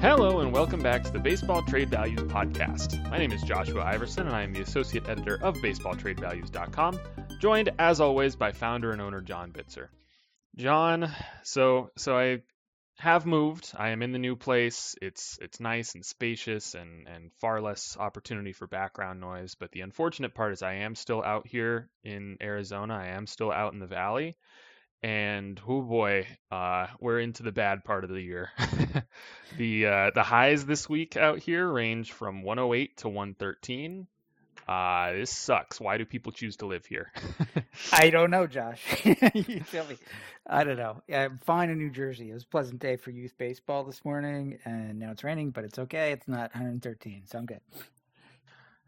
Hello, and welcome back to the Baseball Trade Values Podcast. My name is Joshua Iversen, and I am the associate editor of BaseballTradeValues.com, joined as always by founder and owner John Bitzer. John, so so I have moved. I am in the new place. It's it's nice and spacious and and far less opportunity for background noise. But the unfortunate part is I am still out here in Arizona. I am still out in the valley, and oh boy, uh, we're into the bad part of the year. the uh, the highs this week out here range from 108 to 113. Uh, this sucks. Why do people choose to live here? I don't know, Josh. you tell me. I don't know. I'm fine in New Jersey. It was a pleasant day for youth baseball this morning, and now it's raining, but it's okay. It's not 113, so I'm good.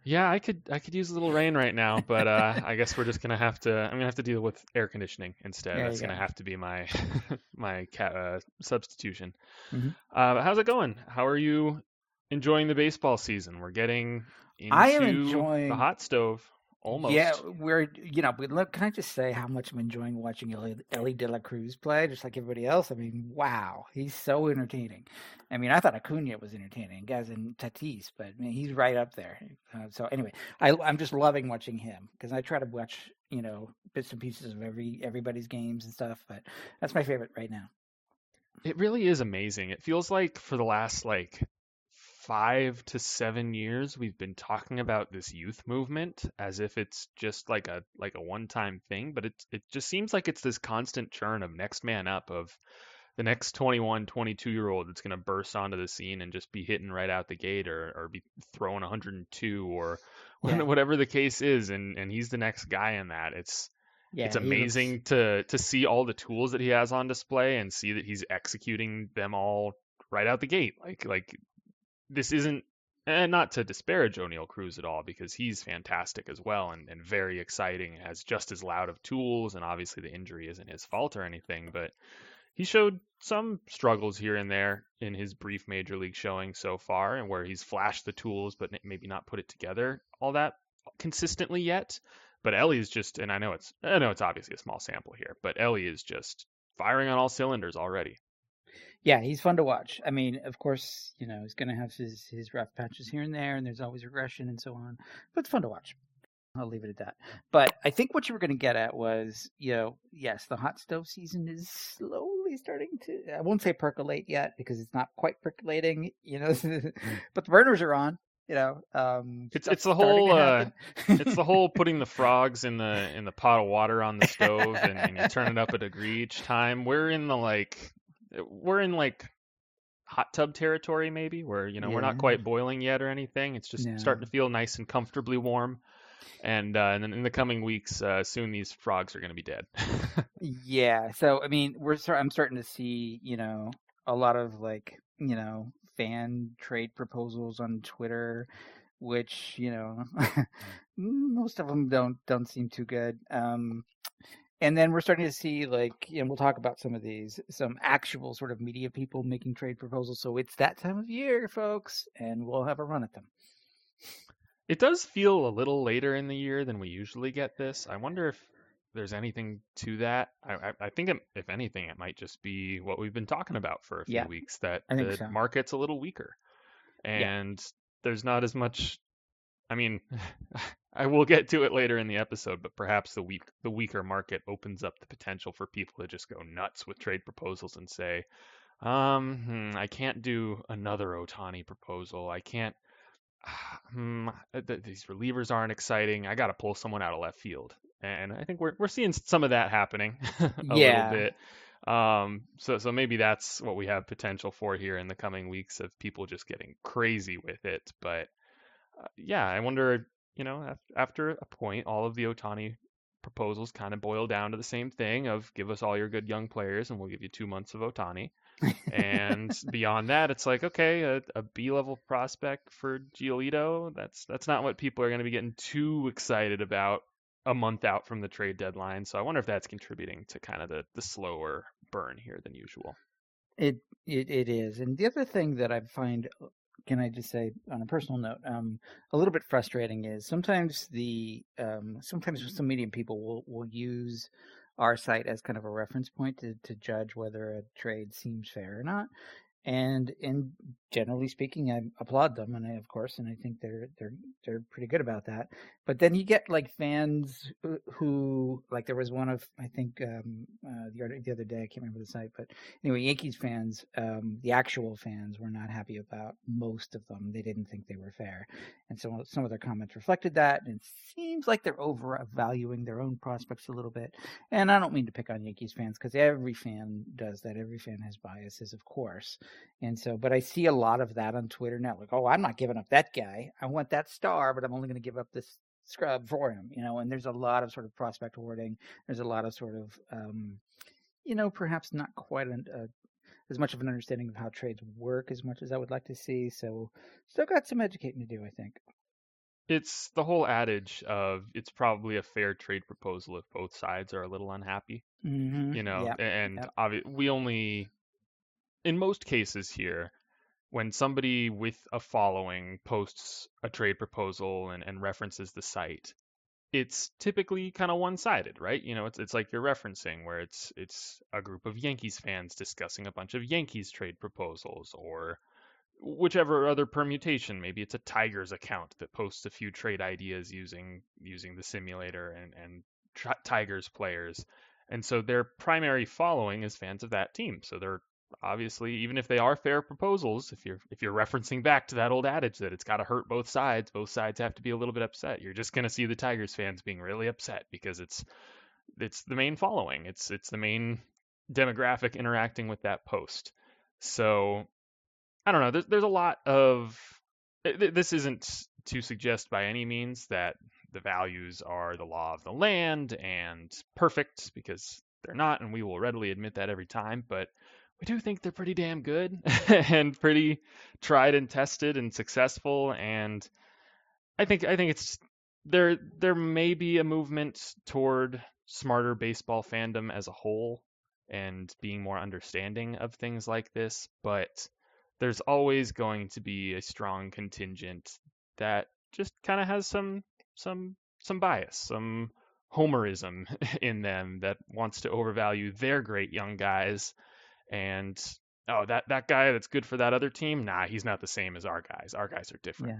Yeah, I could I could use a little rain right now, but uh, I guess we're just gonna have to. I'm gonna have to deal with air conditioning instead. There That's gonna go. have to be my my cat, uh, substitution. Mhm. Uh, how's it going? How are you enjoying the baseball season? We're getting into I am enjoying- the hot stove almost. Yeah, we're you know, but look, can I just say how much I'm enjoying watching Elly, Elly De La Cruz play, just like everybody else. I mean, wow, he's so entertaining. I mean, I thought Acuna was entertaining, guys, and Tatis, but I mean, he's right up there. Uh, so anyway, I, I'm just loving watching him because I try to watch you know bits and pieces of every everybody's games and stuff, but that's my favorite right now. It really is amazing. It feels like for the last like five to seven years we've been talking about this youth movement as if it's just like a like a one time thing, but it it just seems like it's this constant churn of next man up of the next 21, 22 year old that's going to burst onto the scene and just be hitting right out the gate or, or be throwing 102 or Yeah. whatever the case is. And, and he's the next guy in that. It's, Yeah, it's looks- amazing to to see all the tools that he has on display and see that he's executing them all right out the gate. Like like this isn't and not to disparage Oneil Cruz at all because he's fantastic as well and, and very exciting, has just as loud of tools, and obviously the injury isn't his fault or anything, but he showed some struggles here and there in his brief major league showing so far, and where he's flashed the tools but maybe not put it together all that consistently yet. But Elly is just, and I know it's, I know it's obviously a small sample here, but Elly is just firing on all cylinders already. Yeah, he's fun to watch. I mean, of course, you know, he's going to have his, his rough patches here and there, and there's always regression and so on, but it's fun to watch. I'll leave it at that. But I think what you were going to get at was, you know, yes, the hot stove season is slowly starting to, I won't say percolate yet because it's not quite percolating, you know, but the burners are on, you know. Um, It's it's the whole uh, it's the whole putting the frogs in the in the pot of water on the stove and, and you turn it up a degree each time. We're in the like we're in like hot tub territory maybe where you know we're not quite boiling yet or anything. It's just No. starting to feel nice and comfortably warm. And uh, and then in the coming weeks, uh, soon these frogs are going to be dead. Yeah, so I mean, we're start, I'm starting to see, you know, a lot of like, you know, fan trade proposals on Twitter, which you know, most of them don't don't seem too good. Um, and then we're starting to see like, and we'll talk about some of these, some actual sort of media people making trade proposals. So it's that time of year, folks, and we'll have a run at them. It does feel a little later in the year than we usually get this. I wonder if there's anything to that. I, I, I think, it, if anything, it might just be what we've been talking about for a few Yeah, weeks that the so. market's a little weaker, and there's not as much. I mean, I will get to it later in the episode, but perhaps the weak the weaker market opens up the potential for people to just go nuts with trade proposals and say, um, hmm, I can't do another Ohtani proposal. I can't. Hmm, th- th- these relievers aren't exciting. I got to pull someone out of left field, and I think we're we're seeing some of that happening a Yeah. little bit. Um, so so maybe that's what we have potential for here in the coming weeks of people just getting crazy with it. But uh, Uh, yeah, I wonder, you know, after a point, all of the Ohtani proposals kind of boil down to the same thing of give us all your good young players and we'll give you two months of Ohtani. and beyond that, it's like, okay, a, a B level prospect for Giolito, that's that's not what people are going to be getting too excited about a month out from the trade deadline. So I wonder if that's contributing to kind of the, the slower burn here than usual. It it it is, and the other thing that I find, uh, can I just say on a personal note, um, a little bit frustrating is sometimes the um, sometimes some medium people will will use our site as kind of a reference point to to judge whether a trade seems fair or not. And and generally speaking, I applaud them, and I, of course, and I think they're they're they're pretty good about that. But then you get like fans who, like there was one of I think um, uh, the other the other day I can't remember the site, but anyway, Yankees fans, um, the actual fans, were not happy about most of them. They didn't think they were fair, and so some of their comments reflected that. And it seems like they're overvaluing their own prospects a little bit. And I don't mean to pick on Yankees fans because every fan does that. Every fan has biases, of course. And so, but I see a lot of that on Twitter now. Like, oh, I'm not giving up that guy. I want that star, but I'm only going to give up this scrub for him. You know, and there's a lot of sort of prospect hoarding. There's a lot of sort of, um, you know, perhaps not quite an, uh, as much of an understanding of how trades work as much as I would like to see. So, still got some educating to do, I think. It's the whole adage of it's probably a fair trade proposal if both sides are a little unhappy. Mm-hmm. You know, Yep. and Yep. obvi- we only, in most cases here, when somebody with a following posts a trade proposal and, and references the site, it's typically kind of one-sided, right? You know, it's it's like you're referencing where it's it's a group of Yankees fans discussing a bunch of Yankees trade proposals or whichever other permutation. Maybe it's a Tigers account that posts a few trade ideas using using the simulator and and Tigers players. And so their primary following is fans of that team. So they're obviously even if they are fair proposals, if you're if you're referencing back to that old adage that it's got to hurt both sides, both sides have to be a little bit upset. You're just going to see the Tigers fans being really upset because it's it's the main following. It's it's the main demographic interacting with that post. So I don't know. There's there's a lot of th- th- this isn't to suggest by any means that the values are the law of the land and perfect because they're not, and we will readily admit that every time. But we do think they're pretty damn good and pretty tried and tested and successful. And I think I think it's there. There may be a movement toward smarter baseball fandom as a whole and being more understanding of things like this, but there's always going to be a strong contingent that just kind of has some some some bias, some homerism in them that wants to overvalue their great young guys and oh that that guy that's good for that other team, nah, he's not the same as our guys. Our guys are different.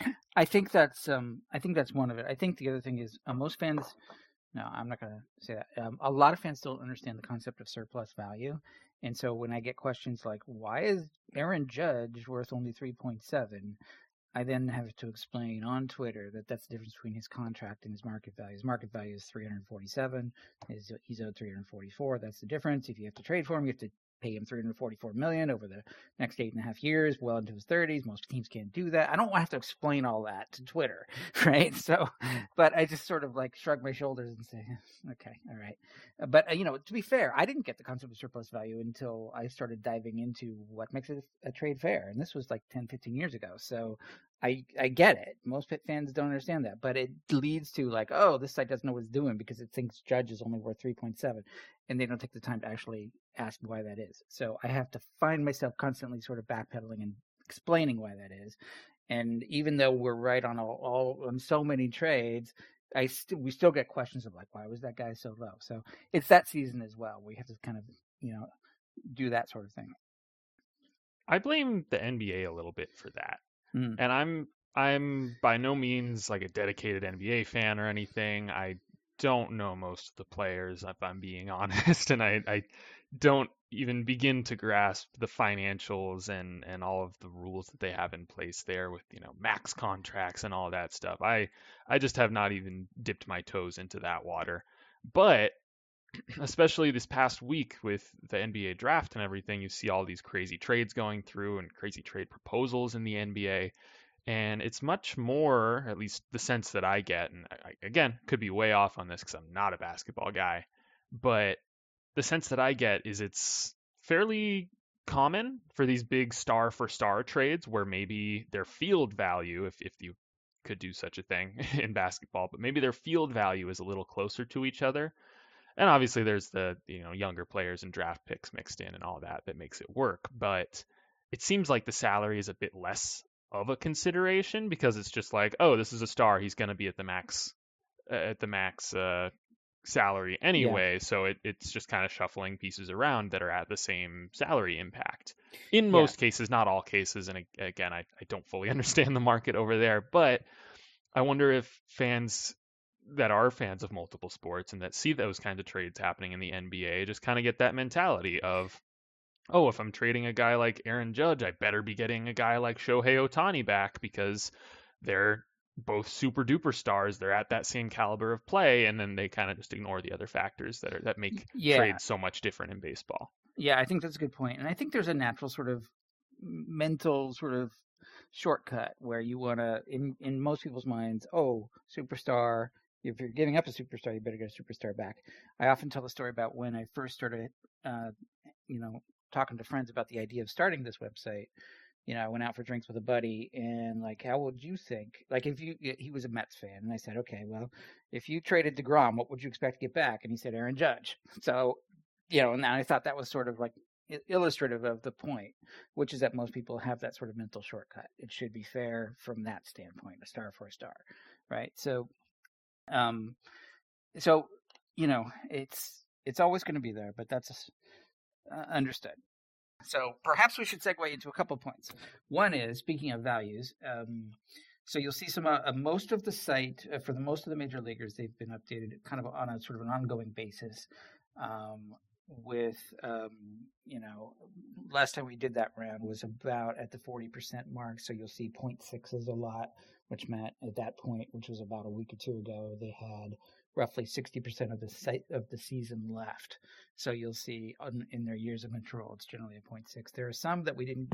Yeah. I think that's um I think that's one of it. I think the other thing is uh, most fans no, I'm not to say that. Um, a lot of fans don't understand the concept of surplus value. And so when I get questions like why is Aaron Judge worth only 3.7, I then have to explain on Twitter that that's the difference between his contract and his market value. His market value is 347. His, he's owed 344. That's the difference. If you have to trade for him, you have to pay him 344 million over the next eight and a half years, well into his 30s. Most teams can't do that. I don't have to explain all that to Twitter, right? So, but I just sort of like shrug my shoulders and say, okay, all right. But uh, you know, to be fair, I didn't get the concept of surplus value until I started diving into what makes it a trade fair, and this was like 10, 15 years ago. So. I, I get it. Most pit fans don't understand that, but it leads to like, oh, this site doesn't know what it's doing because it thinks Judge is only worth 3.7, and they don't take the time to actually ask why that is. So I have to find myself constantly sort of backpedaling and explaining why that is. And even though we're right on all, all on so many trades, I we still get questions of like, why was that guy so low? So it's that season as well. We have to kind of you know do that sort of thing. I blame the NBA a little bit for that. Mm. And I'm I'm by no means like a dedicated NBA fan or anything. I don't know most of the players if I'm being honest, and I, I don't even begin to grasp the financials and and all of the rules that they have in place there with you know max contracts and all that stuff. I I just have not even dipped my toes into that water. But especially this past week with the NBA draft and everything, you see all these crazy trades going through and crazy trade proposals in the NBA. And it's much more, at least the sense that I get, and I, again, could be way off on this because I'm not a basketball guy, but the sense that I get is it's fairly common for these big star for star trades where maybe their field value, if, if you could do such a thing in basketball, but maybe their field value is a little closer to each other and obviously there's the you know younger players and draft picks mixed in and all that that makes it work but it seems like the salary is a bit less of a consideration because it's just like oh this is a star he's going to be at the max uh, at the max uh, salary anyway, yeah. so it, it's just kind of shuffling pieces around that are at the same salary impact. In most yeah. cases, not all cases, and again, I, I don't fully understand the market over there, but I wonder if fans that are fans of multiple sports and that see those kinds of trades happening in the NBA just kind of get that mentality of, oh, if I'm trading a guy like Aaron Judge, I better be getting a guy like Shohei Ohtani back because they're both super duper stars. They're at that same caliber of play, and then they kind of just ignore the other factors that are that make yeah. trades so much different in baseball. Yeah, I think that's a good point, and I think there's a natural sort of mental sort of shortcut where you want to, in in most people's minds, oh, superstar. If you're giving up a superstar, you better get a superstar back. I often tell the story about when I first started, uh, you know, talking to friends about the idea of starting this website you know, I went out for drinks with a buddy and like, how would you think? Like, if you, he was a Mets fan, and I said, okay, well, if you traded deGrom, what would you expect to get back? And he said Aaron Judge. So, you know, and I thought that was sort of like illustrative of the point, which is that most people have that sort of mental shortcut. It should be fair from that standpoint, a star for a star, right? So, um, so you know, it's it's always going to be there, but that's uh, understood. So perhaps we should segue into a couple points. One is speaking of values. Um, so you'll see some uh, uh, most of the site uh, for the most of the major leaguers they've been updated kind of on a sort of an ongoing basis. Um, with um, you know last time we did that round was about at the 40% mark so you'll see 0.6 is a lot which meant at that point which was about a week or two ago they had roughly 60% of the site of the season left. So you'll see on, in their years of control, it's generally a 0.6. There are some that we didn't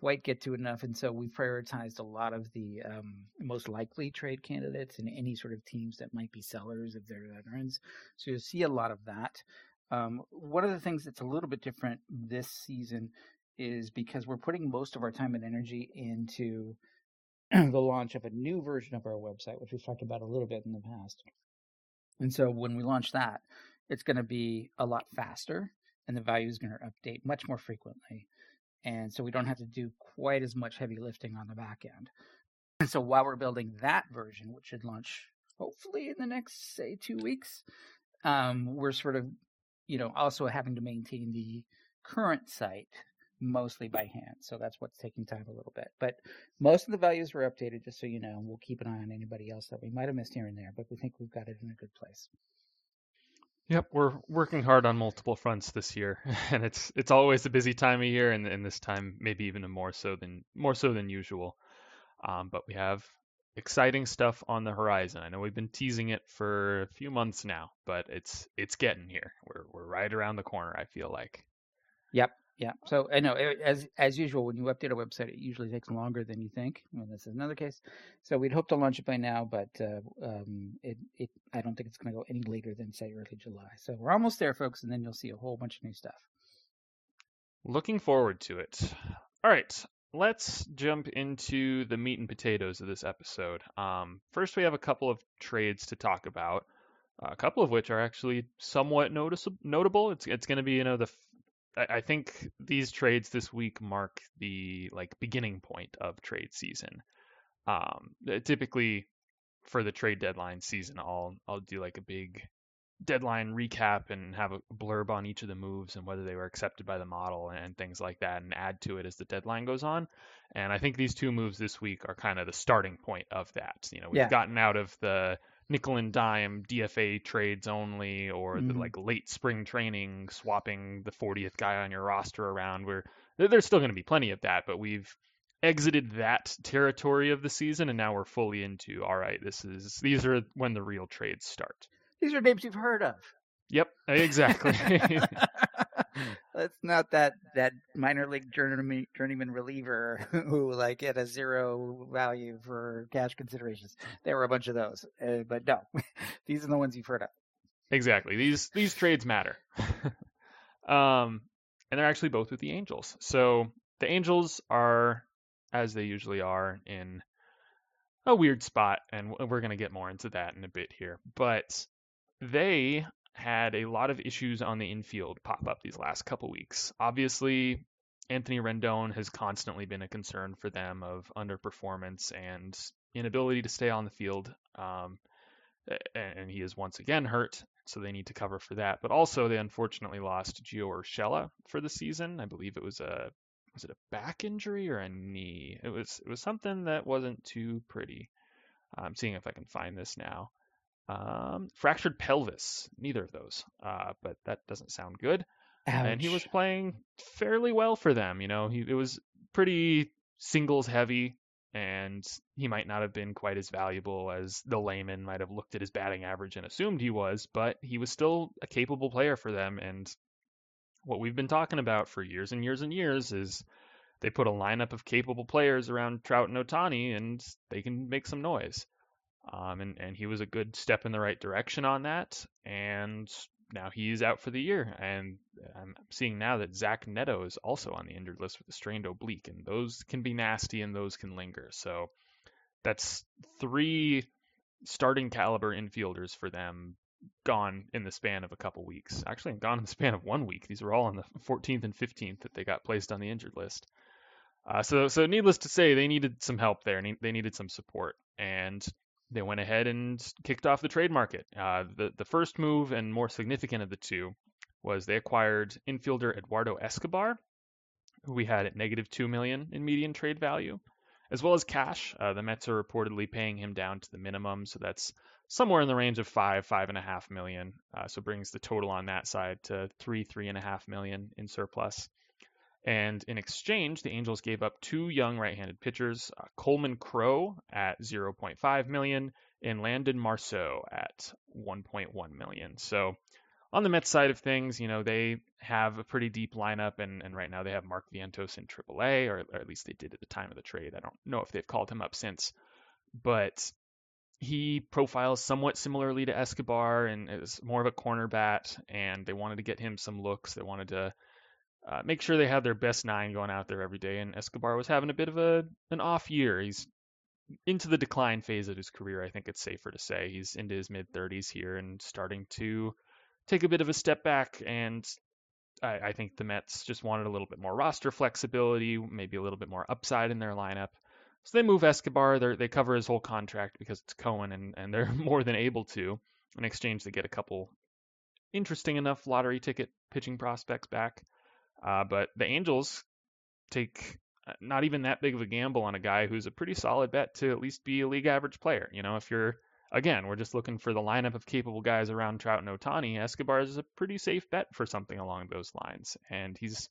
quite get to enough, and so we prioritized a lot of the um, most likely trade candidates and any sort of teams that might be sellers of their veterans. So you'll see a lot of that. Um, one of the things that's a little bit different this season is because we're putting most of our time and energy into the launch of a new version of our website, which we've talked about a little bit in the past. And so when we launch that, it's going to be a lot faster and the value is going to update much more frequently. And so we don't have to do quite as much heavy lifting on the back end. And so while we're building that version, which should launch hopefully in the next, say, two weeks, um, we're sort of, you know, also having to maintain the current site mostly by hand. So that's what's taking time a little bit. But most of the values were updated, just so you know. And we'll keep an eye on anybody else that we might have missed here and there, but we think we've got it in a good place. Yep, we're working hard on multiple fronts this year, and it's it's always a busy time of year, and, and this time maybe even more so than more so than usual. Um, but we have exciting stuff on the horizon. I know we've been teasing it for a few months now, but it's it's getting here. We're we're right around the corner. I feel like. Yep, yeah. So I know as as usual, when you update a website, it usually takes longer than you think. And this is another case. So we'd hope to launch it by now, but uh, um, it it I don't think it's going to go any later than say early July. So we're almost there, folks, and then you'll see a whole bunch of new stuff. Looking forward to it. All right, let's jump into the meat and potatoes of this episode. Um, first, we have a couple of trades to talk about. A couple of which are actually somewhat noticeable. Notable. It's it's going to be you know the I think these trades this week mark the like beginning point of trade season. Um, uh, typically for the trade deadline season, I'll I'll do like a big deadline recap and have a blurb on each of the moves and whether they were accepted by the model and things like that, and add to it as the deadline goes on. And I think these two moves this week are kind of the starting point of that. You know, we've yeah. gotten out of the nickel and dime DFA trades only, or mm-hmm. the like late spring training swapping the 40th guy on your roster around. Where there's still going to be plenty of that, but we've exited that territory of the season, and now we're fully into all right. This is these are when the real trades start. These are names you've heard of. Yep, exactly. That's not that that minor league journeyman, journeyman reliever who like at a zero value for cash considerations. There were a bunch of those, uh, but no, these are the ones you've heard of. Exactly. These these trades matter. um, and they're actually both with the Angels. So the Angels are, as they usually are, in a weird spot, and we're going to get more into that in a bit here. But they had a lot of issues on the infield pop up these last couple weeks. Obviously, Anthony Rendon has constantly been a concern for them of underperformance and inability to stay on the field. Um, and he is once again hurt. so they need to cover for that. But also, they unfortunately lost Gio Urshela for the season. I believe it was a was it a back injury or a knee? It was it was something that wasn't too pretty. I'm seeing if I can find this now. Um, fractured pelvis, neither of those, uh, but that doesn't sound good. Ouch. And he was playing fairly well for them. You know, he it was pretty singles heavy, and he might not have been quite as valuable as the layman might have looked at his batting average and assumed he was, but he was still a capable player for them. And what we've been talking about for years and years and years is they put a lineup of capable players around Trout and Ohtani, and they can make some noise. Um, and, and he was a good step in the right direction on that. And now he's out for the year. And I'm seeing now that Zach Neto is also on the injured list with a strained oblique, and those can be nasty and those can linger. So that's three starting caliber infielders for them gone in the span of a couple weeks. Actually, gone in the span of one week. These were all on the 14th and 15th that they got placed on the injured list. Uh, so, so needless to say, they needed some help there. They needed some support, and they went ahead and kicked off the trade market. Uh, the the first move and more significant of the two was they acquired infielder Eduardo Escobar, who we had at negative two million in median trade value, as well as cash. Uh, the Mets are reportedly paying him down to the minimum, so that's somewhere in the range of five, five and a half million. Uh, so brings the total on that side to three, three and a half million in surplus. And in exchange, the Angels gave up two young right-handed pitchers, uh, Coleman Crowe at 0.5 million and Landon Marceau at 1.1 million. So on the Mets side of things, you know, they have a pretty deep lineup, and, and right now they have Mark Vientos in AAA, or, or at least they did at the time of the trade. I don't know if they've called him up since, but he profiles somewhat similarly to Escobar and is more of a corner bat, and they wanted to get him some looks. They wanted to uh, make sure they had their best nine going out there every day. And Escobar was having a bit of a an off year. He's into the decline phase of his career. I think it's safer to say he's into his mid 30s here and starting to take a bit of a step back. And I, I think the Mets just wanted a little bit more roster flexibility, maybe a little bit more upside in their lineup. So they move Escobar. They they cover his whole contract because it's Cohen, and, and they're more than able to. In exchange, they get a couple interesting enough lottery ticket pitching prospects back. Uh, but the Angels take uh, not even that big of a gamble on a guy who's a pretty solid bet to at least be a league average player. You know, if you're again, we're just looking for the lineup of capable guys around Trout and Ohtani. Escobar is a pretty safe bet for something along those lines, and he's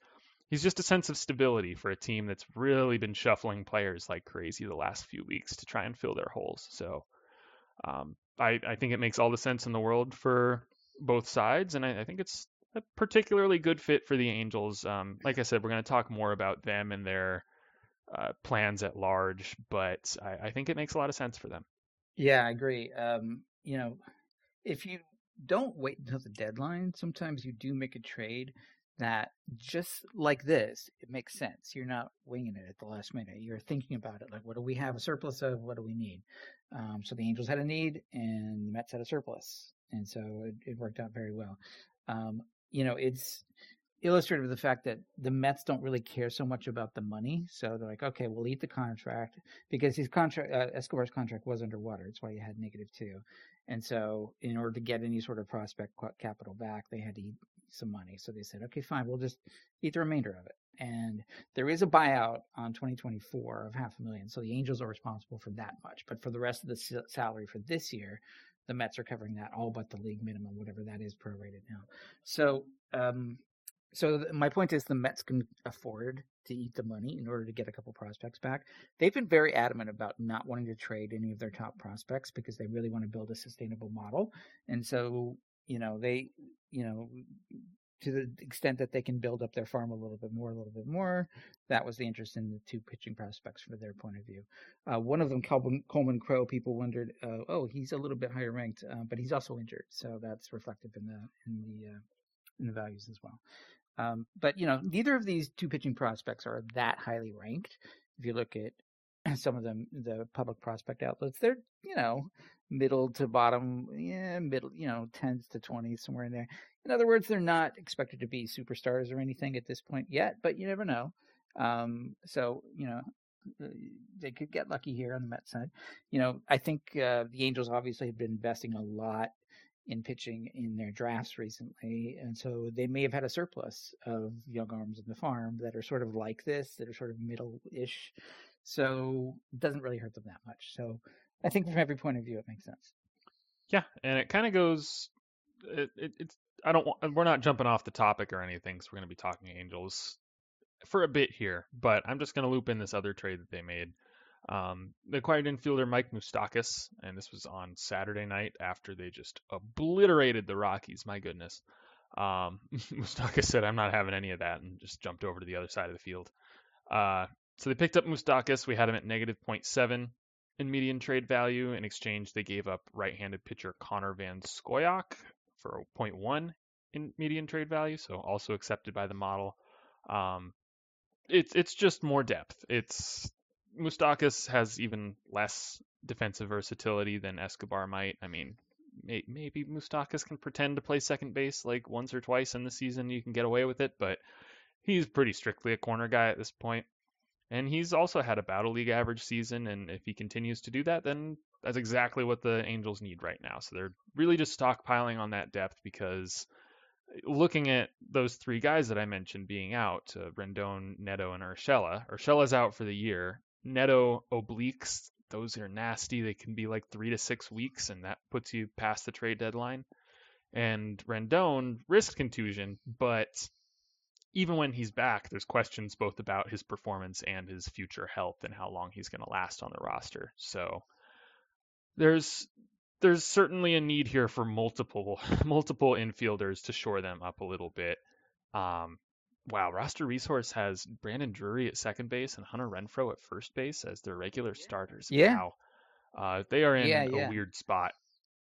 he's just a sense of stability for a team that's really been shuffling players like crazy the last few weeks to try and fill their holes. So um, I, I think it makes all the sense in the world for both sides, and I, I think it's a particularly good fit for the Angels. Um, like I said, we're going to talk more about them and their uh, plans at large, but I, I, think it makes a lot of sense for them. Yeah, I agree. Um, you know, if you don't wait until the deadline, sometimes you do make a trade that just like this, it makes sense. You're not winging it at the last minute. You're thinking about it like, what do we have a surplus of? What do we need? Um, so the Angels had a need, and the Mets had a surplus, and so it, it worked out very well. Um, you know, it's illustrative of the fact that the Mets don't really care so much about the money. So they're like, okay, we'll eat the contract because his contract, uh, Escobar's contract was underwater. That's why he had negative two. And so in order to get any sort of prospect capital back, they had to eat some money. So they said, okay, fine, we'll just eat the remainder of it. And there is a buyout on 2024 of half a million. So the Angels are responsible for that much. But for the rest of the salary for this year, the Mets are covering that all but the league minimum, whatever that is prorated now. So, um, so th- my point is the Mets can afford to eat the money in order to get a couple prospects back. They've been very adamant about not wanting to trade any of their top prospects because they really want to build a sustainable model. And so, you know, they, you know, to the extent that they can build up their farm a little bit more, a little bit more. That was the interest in the two pitching prospects from their point of view. Uh, one of them, Coleman, Coleman Crowe, people wondered, uh, oh, he's a little bit higher ranked, uh, but he's also injured, so that's reflective in the in the uh, in the values as well. Um, but you know, neither of these two pitching prospects are that highly ranked. If you look at some of them, the public prospect outlets, they're you know middle to bottom, yeah, middle, you know, tens to twenties, somewhere in there. In other words, they're not expected to be superstars or anything at this point yet, but you never know. Um, so you know, uh, they could get lucky here on the Mets side. You know, I think uh, the Angels obviously have been investing a lot in pitching in their drafts recently, and so they may have had a surplus of young arms in the farm that are sort of like this, that are sort of middle-ish. So it doesn't really hurt them that much. So I think from every point of view, it makes sense. Yeah, and it kind of goes. It, it, it's I don't. Want, we're not jumping off the topic or anything, so we're going to be talking Angels for a bit here. But I'm just going to loop in this other trade that they made. Um, they acquired infielder Mike Moustakas, and this was on Saturday night after they just obliterated the Rockies. My goodness. Um, said, I'm not having any of that, and just jumped over to the other side of the field. Uh, so they picked up Moustakas. We had him at negative 0.7 in median trade value. In exchange, they gave up right handed pitcher Connor Van Scoyoc for 0.1 in median trade value, so also accepted by the model. Um, it's it's just more depth. It's Moustakas has even less defensive versatility than Escobar might. I mean, may, maybe Moustakas can pretend to play second base like once or twice in the season. You can get away with it, but he's pretty strictly a corner guy at this point. And he's also had a battle league average season, and if he continues to do that, then that's exactly what the Angels need right now. So they're really just stockpiling on that depth because looking at those three guys that I mentioned being out, uh, Rendon, Neto, and Urshela, Urshela's out for the year. Neto obliques, those are nasty. They can be like three to six weeks, and that puts you past the trade deadline. And Rendon wrist contusion, but even when he's back, there's questions both about his performance and his future health and how long he's going to last on the roster. So there's there's certainly a need here for multiple multiple infielders to shore them up a little bit. Um, wow, roster resource has Brandon Drury at second base and Hunter Renfroe at first base as their regular starters. Yeah. Wow. Uh, they are in Yeah, a weird spot.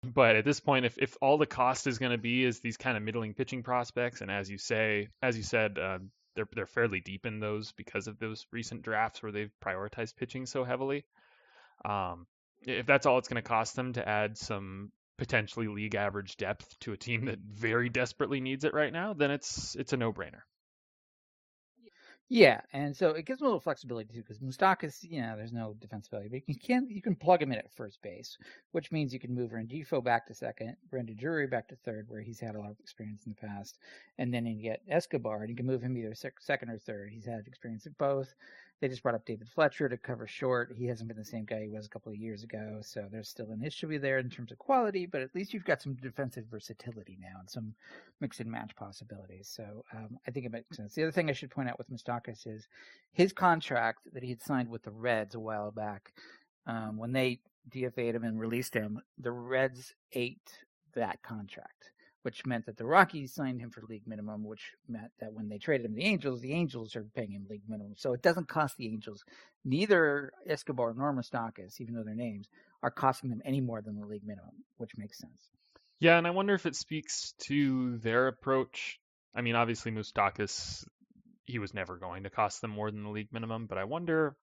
But at this point, if, if all the cost is going to be is these kind of middling pitching prospects, and as you say, as you said, uh, they're they're fairly deep in those because of those recent drafts where they've prioritized pitching so heavily. Um, if that's all it's going to cost them to add some potentially league average depth to a team that very desperately needs it right now, then it's it's a no brainer. Yeah, and so it gives them a little flexibility too, because Moustakas, you know, there's no defense but you can you can plug him in at first base, which means you can move Rengifo back to second, Brandon Drury back to third, where he's had a lot of experience in the past, and then you get Escobar, and you can move him either sec- second or third. He's had experience at both. They just brought up David Fletcher to cover short. He hasn't been the same guy he was a couple of years ago, so there's still an issue there in terms of quality, but at least you've got some defensive versatility now and some mix and match possibilities. So um, I think it makes sense. The other thing I should point out with Moustakas is his contract that he had signed with the Reds a while back. Um, when they DFA'd him and released him, the Reds ate that contract, which meant that the Rockies signed him for league minimum, which meant that when they traded him the Angels, the Angels are paying him league minimum. So it doesn't cost the Angels, neither Escobar nor Moustakas, even though their names, are costing them any more than the league minimum, which makes sense. Yeah, and I wonder if it speaks to their approach. I mean, obviously Moustakas, he was never going to cost them more than the league minimum, but I wonder.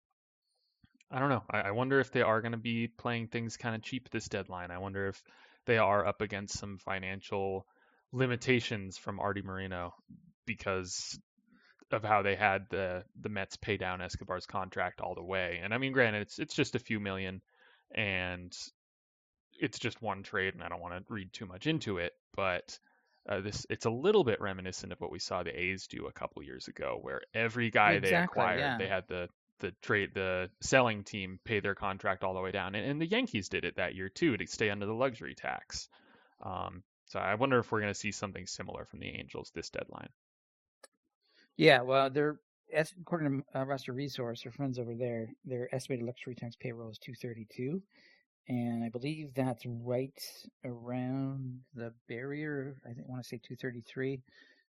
I don't know. I, I wonder if they are going to be playing things kind of cheap this deadline. I wonder if they are up against some financial limitations from Artie Moreno because of how they had the the Mets pay down Escobar's contract all the way. And I mean, granted, it's it's just a few million, and it's just one trade, and I don't want to read too much into it, but uh, this it's a little bit reminiscent of what we saw the A's do a couple years ago, where every guy they acquired, yeah. they had the the trade the selling team pay their contract all the way down, and, and the Yankees did it that year too to stay under the luxury tax. Um, so I wonder if we're going to see something similar from the Angels this deadline. Yeah, well, they're according to uh, Roster Resource, their friends over there, their estimated luxury tax payroll is 232, and I believe that's right around the barrier. I think I want to say 233.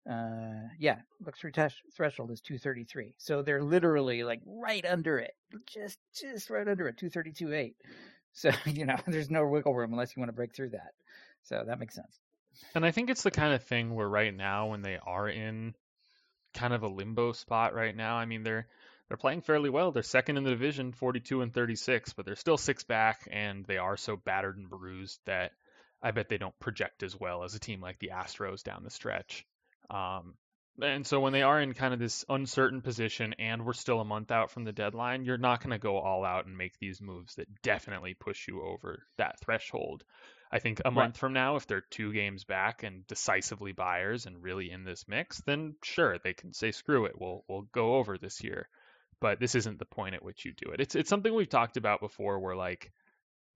Uh, yeah, luxury tax threshold is 233, so they're literally like right under it, just just right under it, 232.8. So you know, there's no wiggle room unless you want to break through that. So that makes sense. And I think it's the kind of thing where right now, when they are in kind of a limbo spot right now, I mean they're they're playing fairly well. They're second in the division, 42 and 36, but they're still six back, and they are so battered and bruised that I bet they don't project as well as a team like the Astros down the stretch. Um, And so when they are in kind of this uncertain position and we're still a month out from the deadline, you're not going to go all out and make these moves that definitely push you over that threshold. I think a month right. from now, if they're two games back and decisively buyers and really in this mix, then sure they can say screw it, we'll we'll go over this year. But this isn't the point at which you do it. It's it's something we've talked about before, where like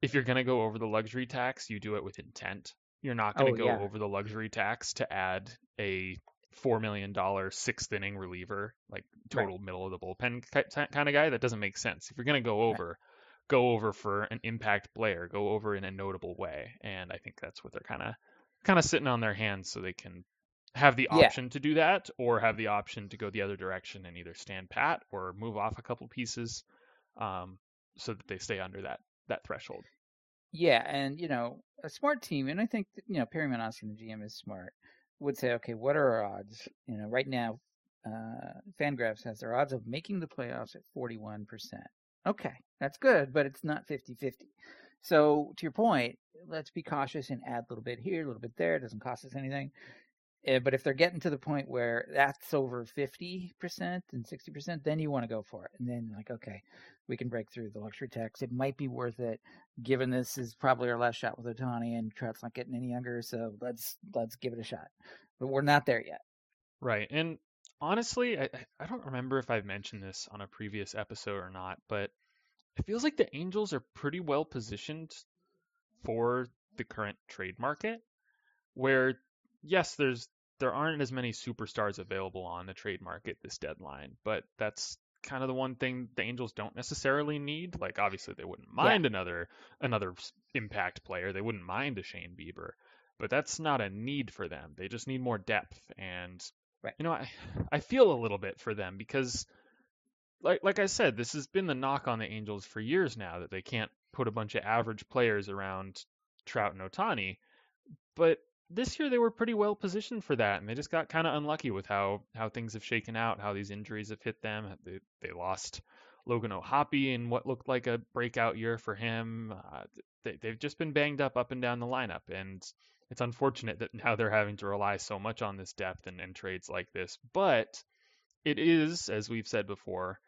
if you're gonna go over the luxury tax, you do it with intent. You're not gonna oh, go yeah. over the luxury tax to add a four million dollar sixth inning reliever, like total right. middle of the bullpen kind of guy. That doesn't make sense. If you're gonna go over. Right go over for an impact player, go over in a notable way. And I think that's what they're kind of kind of sitting on their hands so they can have the option yeah. to do that or have the option to go the other direction and either stand pat or move off a couple pieces um, so that they stay under that that threshold. Yeah, and you know, a smart team, and I think you know Perry Minasian, the GM, is smart. Would say, okay, what are our odds? You know, right now, uh, Fangraphs has their odds of making the playoffs at forty-one percent. Okay, that's good, but it's not 50 50. So, to your point, let's be cautious and add a little bit here, a little bit there. It doesn't cost us anything. Uh, but if they're getting to the point where that's over 50% and 60%, then you want to go for it. And then, like, okay, we can break through the luxury tax. It might be worth it, given this is probably our last shot with Ohtani and Trout's not getting any younger. So let's let's give it a shot. But we're not there yet. Right. And honestly, I, I don't remember if I've mentioned this on a previous episode or not, but it feels like the Angels are pretty well positioned for the current trade market, where yes, there's there aren't as many superstars available on the trade market this deadline, but that's kind of the one thing the Angels don't necessarily need. Like obviously they wouldn't mind yeah. another another impact player. They wouldn't mind a Shane Bieber, but that's not a need for them. They just need more depth and Right. You know, I I feel a little bit for them because like like I said, this has been the knock on the Angels for years now that they can't put a bunch of average players around Trout and Ohtani. But this year they were pretty well positioned for that, and they just got kind of unlucky with how how things have shaken out, how these injuries have hit them. They they lost Logan O'Hoppe in what looked like a breakout year for him. Uh, they, they've just been banged up up and down the lineup, and it's unfortunate that now they're having to rely so much on this depth and, and trades like this. But it is, as we've said before,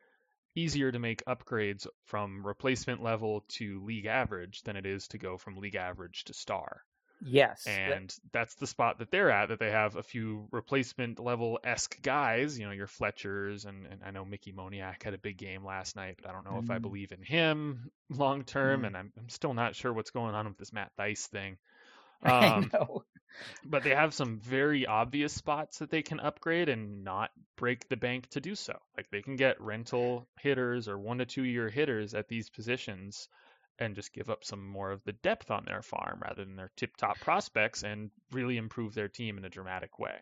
easier to make upgrades from replacement level to league average than it is to go from league average to star. Yes. And that's the spot that they're at, that they have a few replacement level esque guys, you know, your Fletchers, and, and I know Mickey Moniak had a big game last night, but I don't know mm. if I mm-hmm. believe in him long term, mm. and I'm, I'm still not sure what's going on with this Matt Dice thing. Um, I know. But they have some very obvious spots that they can upgrade and not break the bank to do so. Like they can get rental hitters or one to two year hitters at these positions and just give up some more of the depth on their farm rather than their tip top prospects and really improve their team in a dramatic way.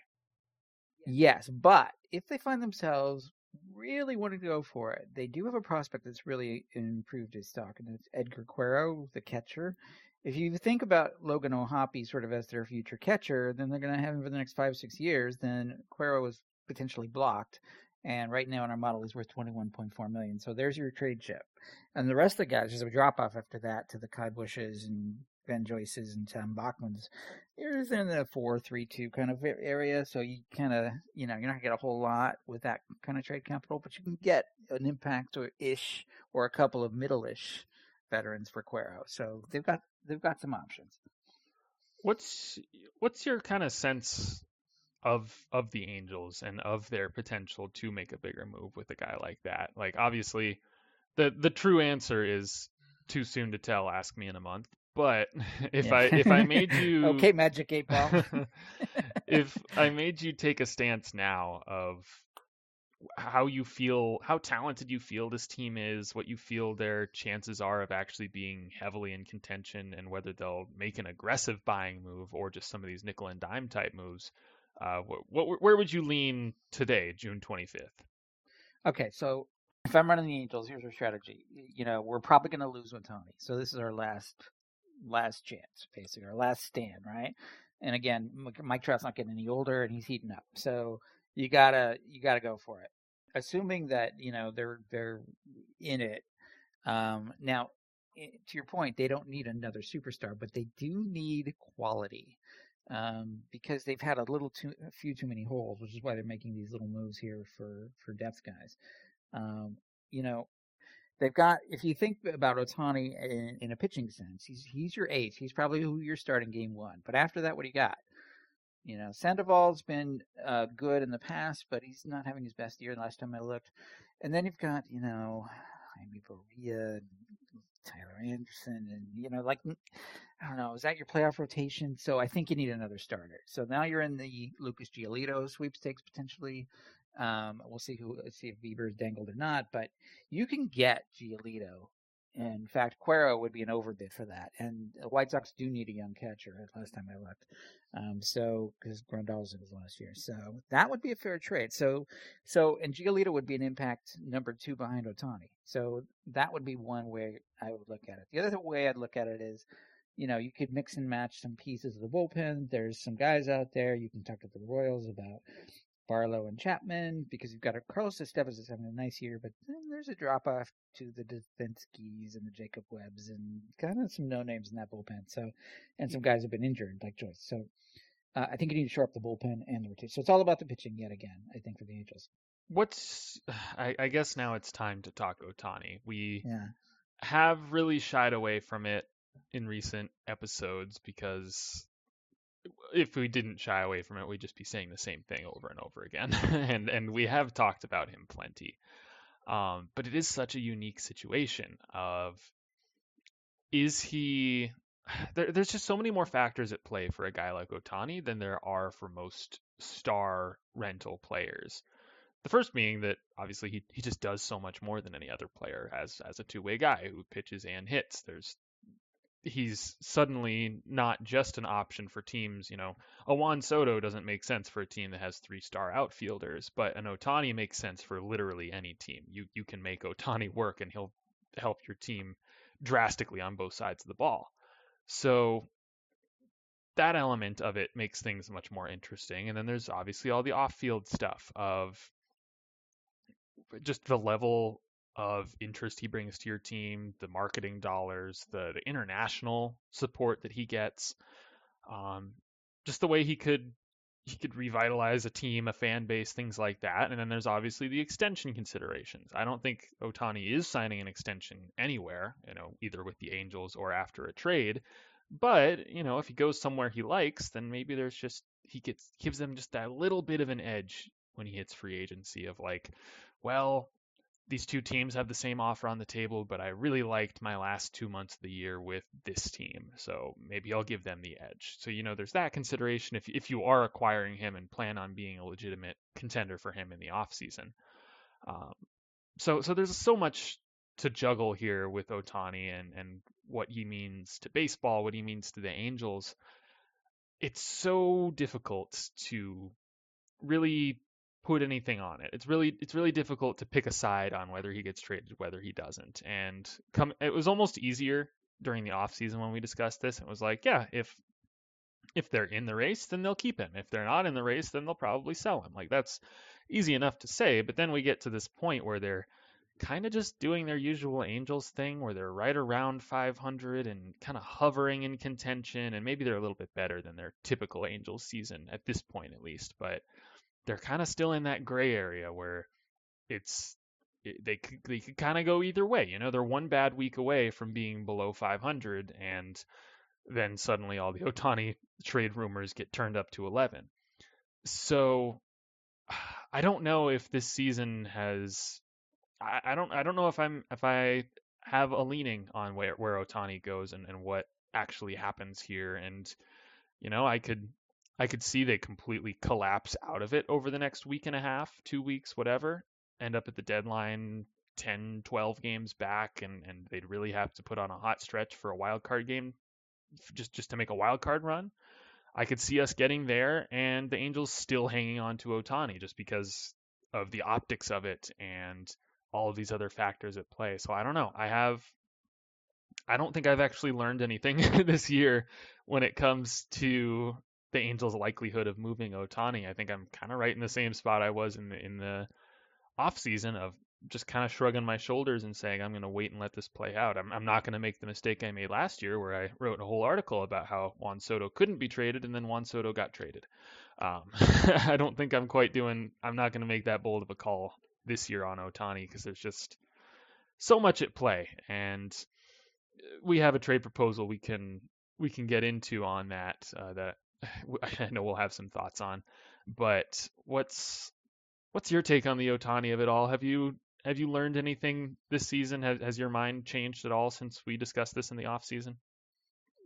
Yes, but if they find themselves really wanting to go for it, they do have a prospect that's really improved his stock, and it's Edgar Quero, the catcher if you think about Logan O'Hoppe sort of as their future catcher, then they're going to have him for the next five, six years. Then Quero is potentially blocked. And right now in our model, he's worth 21.4 million. So there's your trade chip. And the rest of the guys, there's a drop off after that to the Ky Bushes and Ben Joyce's and Tom Bachman's. Here's in the four, three, two kind of area. So you kind of, you know, you're not going to get a whole lot with that kind of trade capital, but you can get an impact or ish or a couple of middle ish veterans for Quero. So they've got they've got some options. What's what's your kind of sense of of the Angels and of their potential to make a bigger move with a guy like that? Like obviously the the true answer is too soon to tell, ask me in a month. But if yeah. I if I made you Okay, Magic Eight Ball. if I made you take a stance now of how you feel, how talented you feel this team is, what you feel their chances are of actually being heavily in contention, and whether they'll make an aggressive buying move or just some of these nickel and dime type moves. Uh, what, what, where would you lean today, June 25th? Okay, so if I'm running the Angels, here's our strategy. You know, we're probably going to lose with Tony, so this is our last last chance, basically our last stand, right? And again, Mike Trout's not getting any older, and he's heating up, so you gotta you gotta go for it. Assuming that you know they're they're in it. Um, now, to your point, they don't need another superstar, but they do need quality. Um, because they've had a little too a few too many holes, which is why they're making these little moves here for for depth guys. Um, you know, they've got if you think about Ohtani in, in, a pitching sense, he's he's your ace. He's probably who you're starting game one. But after that, what do you got? You know, Sandoval's been uh, good in the past, but he's not having his best year. Last time I looked, and then you've got you know, Jaime Barria, Tyler Anderson, and you know, like I don't know, is that your playoff rotation? So I think you need another starter. So now you're in the Lucas Giolito sweepstakes potentially. Um, we'll see who see if Bieber is dangled or not, but you can get Giolito. In fact, Quero would be an overbid for that, and the White Sox do need a young catcher. Last time I looked, um, so because Grandal's in his last year, so that would be a fair trade. So, so and Giolito would be an impact number two behind Ohtani. So that would be one way I would look at it. The other way I'd look at it is you know, you could mix and match some pieces of the bullpen. There's some guys out there. You can talk to the Royals about Barlow and Chapman because you've got a Carlos Estevez is having a nice year, but then there's a drop off to the Devenskis and the Jacob Webbs and kind of some no names in that bullpen. So, and some guys have been injured like Joyce. So, uh, I think you need to shore up the bullpen and the rotation. So it's all about the pitching yet again. I think for the Angels. What's I, I guess now it's time to talk Ohtani. We yeah. have really shied away from it in recent episodes because if we didn't shy away from it, we'd just be saying the same thing over and over again. and and we have talked about him plenty. Um, but it is such a unique situation of is he there, there's just so many more factors at play for a guy like Ohtani than there are for most star rental players. The first being that obviously he, he just does so much more than any other player as as a two way guy who pitches and hits. There's he's suddenly not just an option for teams. You know, a Juan Soto doesn't make sense for a team that has three star outfielders, but an Ohtani makes sense for literally any team. You you can make Ohtani work, and he'll help your team drastically on both sides of the ball. So that element of it makes things much more interesting. And then there's obviously all the off field stuff of just the level of interest he brings to your team, the marketing dollars, the, the international support that he gets, um, just the way he could he could revitalize a team, a fan base, things like that. And then there's obviously the extension considerations. I don't think Ohtani is signing an extension anywhere, you know, either with the Angels or after a trade. But, you know, if he goes somewhere he likes, then maybe there's just he gets gives them just that little bit of an edge when he hits free agency of like, well, these two teams have the same offer on the table, but I really liked my last two months of the year with this team. So maybe I'll give them the edge. So, you know, there's that consideration if, if you are acquiring him and plan on being a legitimate contender for him in the offseason. Um, so, so there's so much to juggle here with Ohtani and, and what he means to baseball, what he means to the Angels. It's so difficult to really put anything on it. It's really it's really difficult to pick a side on whether he gets traded, whether he doesn't. And come it was almost easier during the off season when we discussed this. It was like, yeah, if if they're in the race, then they'll keep him. If they're not in the race, then they'll probably sell him. Like that's easy enough to say, but then we get to this point where they're kind of just doing their usual Angels thing where they're right around 500 and kind of hovering in contention and maybe they're a little bit better than their typical Angels season at this point at least, but they're kind of still in that gray area where it's it, they they could kind of go either way. You know, they're one bad week away from being below 500, and then suddenly all the Ohtani trade rumors get turned up to 11. So I don't know if this season has. I, I don't. I don't know if I'm if I have a leaning on where where Ohtani goes and, and what actually happens here. And you know, I could I could see they completely collapse out of it over the next week and a half, two weeks, whatever, end up at the deadline 10, 12 games back, and, and they'd really have to put on a hot stretch for a wild card game just, just to make a wild card run. I could see us getting there and the Angels still hanging on to Ohtani just because of the optics of it and all of these other factors at play. So I don't know. I have I don't think I've actually learned anything this year when it comes to the Angels' likelihood of moving Ohtani, I think I'm kind of right in the same spot I was in the in the off season of just kind of shrugging my shoulders and saying I'm going to wait and let this play out. I'm, I'm not going to make the mistake I made last year where I wrote a whole article about how Juan Soto couldn't be traded and then Juan Soto got traded. Um, I don't think I'm quite doing. I'm not going to make that bold of a call this year on Ohtani because there's just so much at play, and we have a trade proposal we can we can get into on that uh, that I know we'll have some thoughts on. But what's what's your take on the Ohtani of it all? Have you have you learned anything this season? Has, has your mind changed at all since we discussed this in the off season?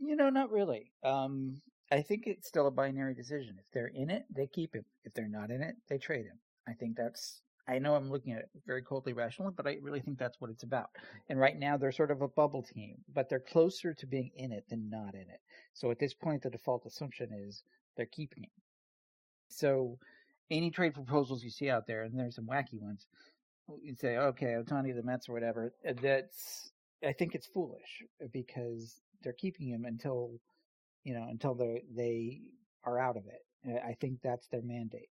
You know, not really. Um, I think it's still a binary decision. If they're in it, they keep him. If they're not in it, they trade him. I think that's. I know I'm looking at it very coldly rationally, but I really think that's what it's about. And right now they're sort of a bubble team, but they're closer to being in it than not in it. So at this point, the default assumption is they're keeping him. So any trade proposals you see out there, and there's some wacky ones, you'd say, okay, Ohtani, the Mets or whatever. That's I think it's foolish because they're keeping him until you know, until they they are out of it. I think that's their mandate.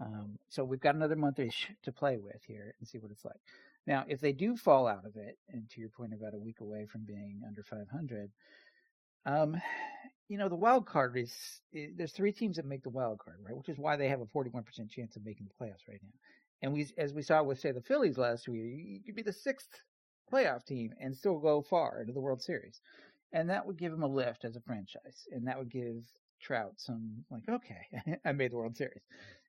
Um, so we've got another month to play with here and see what it's like. Now, if they do fall out of it, and to your point about a week away from being under 500, um, you know, the wild card is, is, there's three teams that make the wild card, right? Which is why they have a 41% chance of making the playoffs right now. And we, as we saw with say the Phillies last year, you could be the sixth playoff team and still go far into the World Series and that would give them a lift as a franchise, and that would give Trout some like, okay, I made the World Series,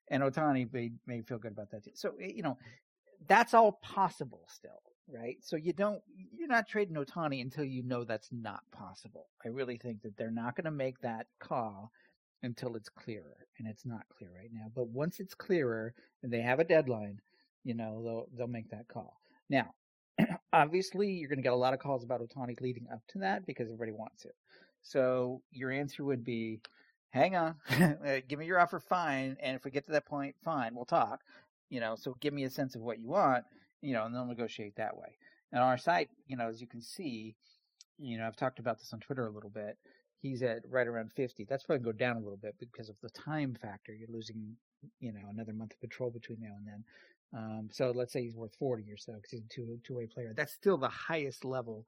and Ohtani may may feel good about that too. So eh, you know, that's all possible still, right? So you don't you're not trading Ohtani until you know that's not possible. I really think that they're not going to make that call until it's clearer, and it's not clear right now. But once it's clearer and they have a deadline, you know, they'll they'll make that call. Now, obviously you're going to get a lot of calls about Ohtani leading up to that because everybody wants it. So your answer would be, hang on, uh, give me your offer, fine. And if we get to that point, fine, we'll talk. You know, so give me a sense of what you want, you know, and then we'll negotiate that way. And on our site, you know, as you can see, you know, I've talked about this on Twitter a little bit. He's at right around 50. That's probably go down a little bit because of the time factor. You're losing, you know, another month of patrol between now and then. Um, so let's say he's worth 40 or so because he's a two two way player. That's still the highest level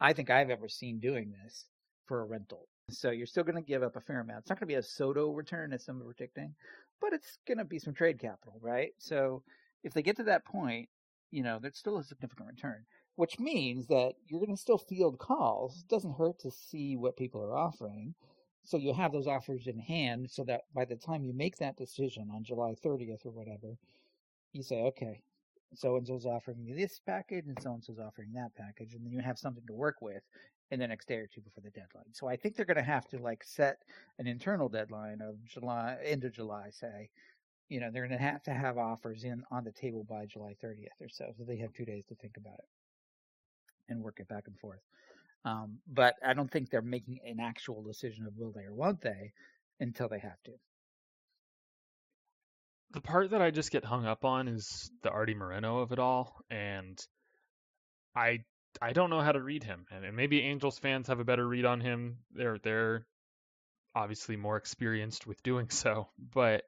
I think I've ever seen doing this for a rental. So you're still going to give up a fair amount. It's not going to be a Soto return as some are predicting, but it's going to be some trade capital, right? So if they get to that point, you know, that's still a significant return, which means that you're going to still field calls. It doesn't hurt to see what people are offering. So you have those offers in hand so that by the time you make that decision on July 30th or whatever, you say, okay, so and so's offering you this package and so and so's offering that package, and then you have something to work with in the next day or two before the deadline. So I think they're going to have to like set an internal deadline of July, end of July, say. You know, they're going to have to have offers in on the table by July 30th or so, so they have two days to think about it and work it back and forth. Um, but I don't think they're making an actual decision of will they or won't they until they have to the part that I just get hung up on is the Artie Moreno of it all, and I I don't know how to read him, and maybe Angels fans have a better read on him. They're they're obviously more experienced with doing so, but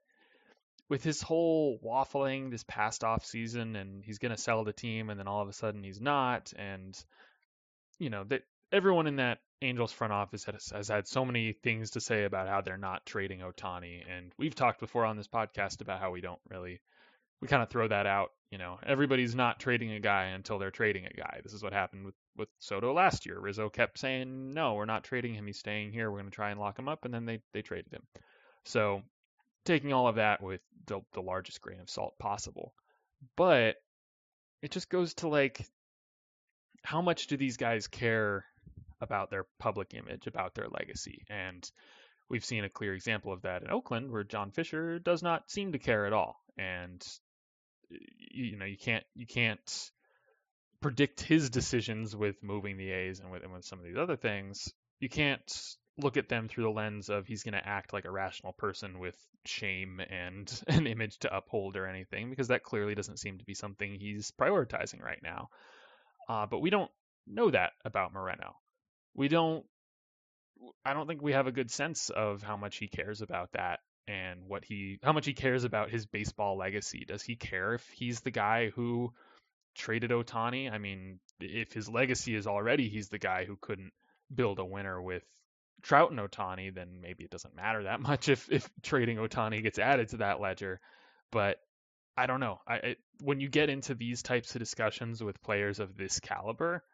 with his whole waffling this past off season, and he's going to sell the team, and then all of a sudden he's not, and you know that everyone in that Angels front office has, has, had so many things to say about how they're not trading Ohtani, and we've talked before on this podcast about how we don't really, we kind of throw that out. You know, everybody's not trading a guy until they're trading a guy. This is what happened with with Soto last year. Rizzo kept saying, "No, we're not trading him. He's staying here. We're going to try and lock him up," and then they they traded him. So, taking all of that with the the largest grain of salt possible, but it just goes to like, how much do these guys care about their public image, about their legacy. And we've seen a clear example of that in Oakland, where John Fisher does not seem to care at all. And you know, you can't you can't predict his decisions with moving the A's and with and with some of these other things. You can't look at them through the lens of he's going to act like a rational person with shame and an image to uphold or anything because that clearly doesn't seem to be something he's prioritizing right now. Uh, but we don't know that about Moreno we don't I don't think we have a good sense of how much he cares about that and what he how much he cares about his baseball legacy. Does he care if he's the guy who traded Ohtani? I mean, if his legacy is already he's the guy who couldn't build a winner with Trout and Ohtani, then maybe it doesn't matter that much if if trading Ohtani gets added to that ledger. But I don't know. I, I when you get into these types of discussions with players of this caliber,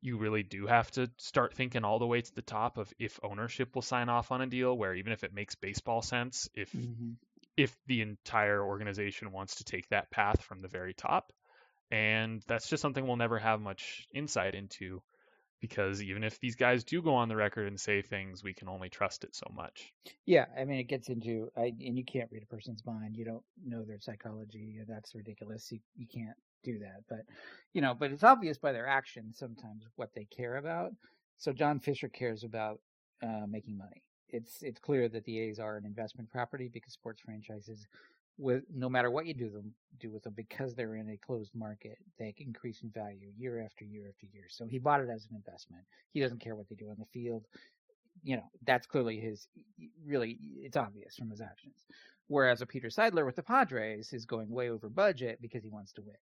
you really do have to start thinking all the way to the top of if ownership will sign off on a deal where even if it makes baseball sense, if mm-hmm. if the entire organization wants to take that path from the very top. And that's just something we'll never have much insight into because even if these guys do go on the record and say things, we can only trust it so much. Yeah, I mean, it gets into, I, and you can't read a person's mind. You don't know their psychology. That's ridiculous. You, you can't do that. But, you know, but it's obvious by their actions sometimes what they care about. So John Fisher cares about uh, making money. It's it's clear that the A's are an investment property because sports franchises with no matter what you do them do with them because they're in a closed market they increase in value year after year after year so he bought it as an investment he doesn't care what they do on the field you know that's clearly his really it's obvious from his actions whereas a peter seidler with the padres is going way over budget because he wants to win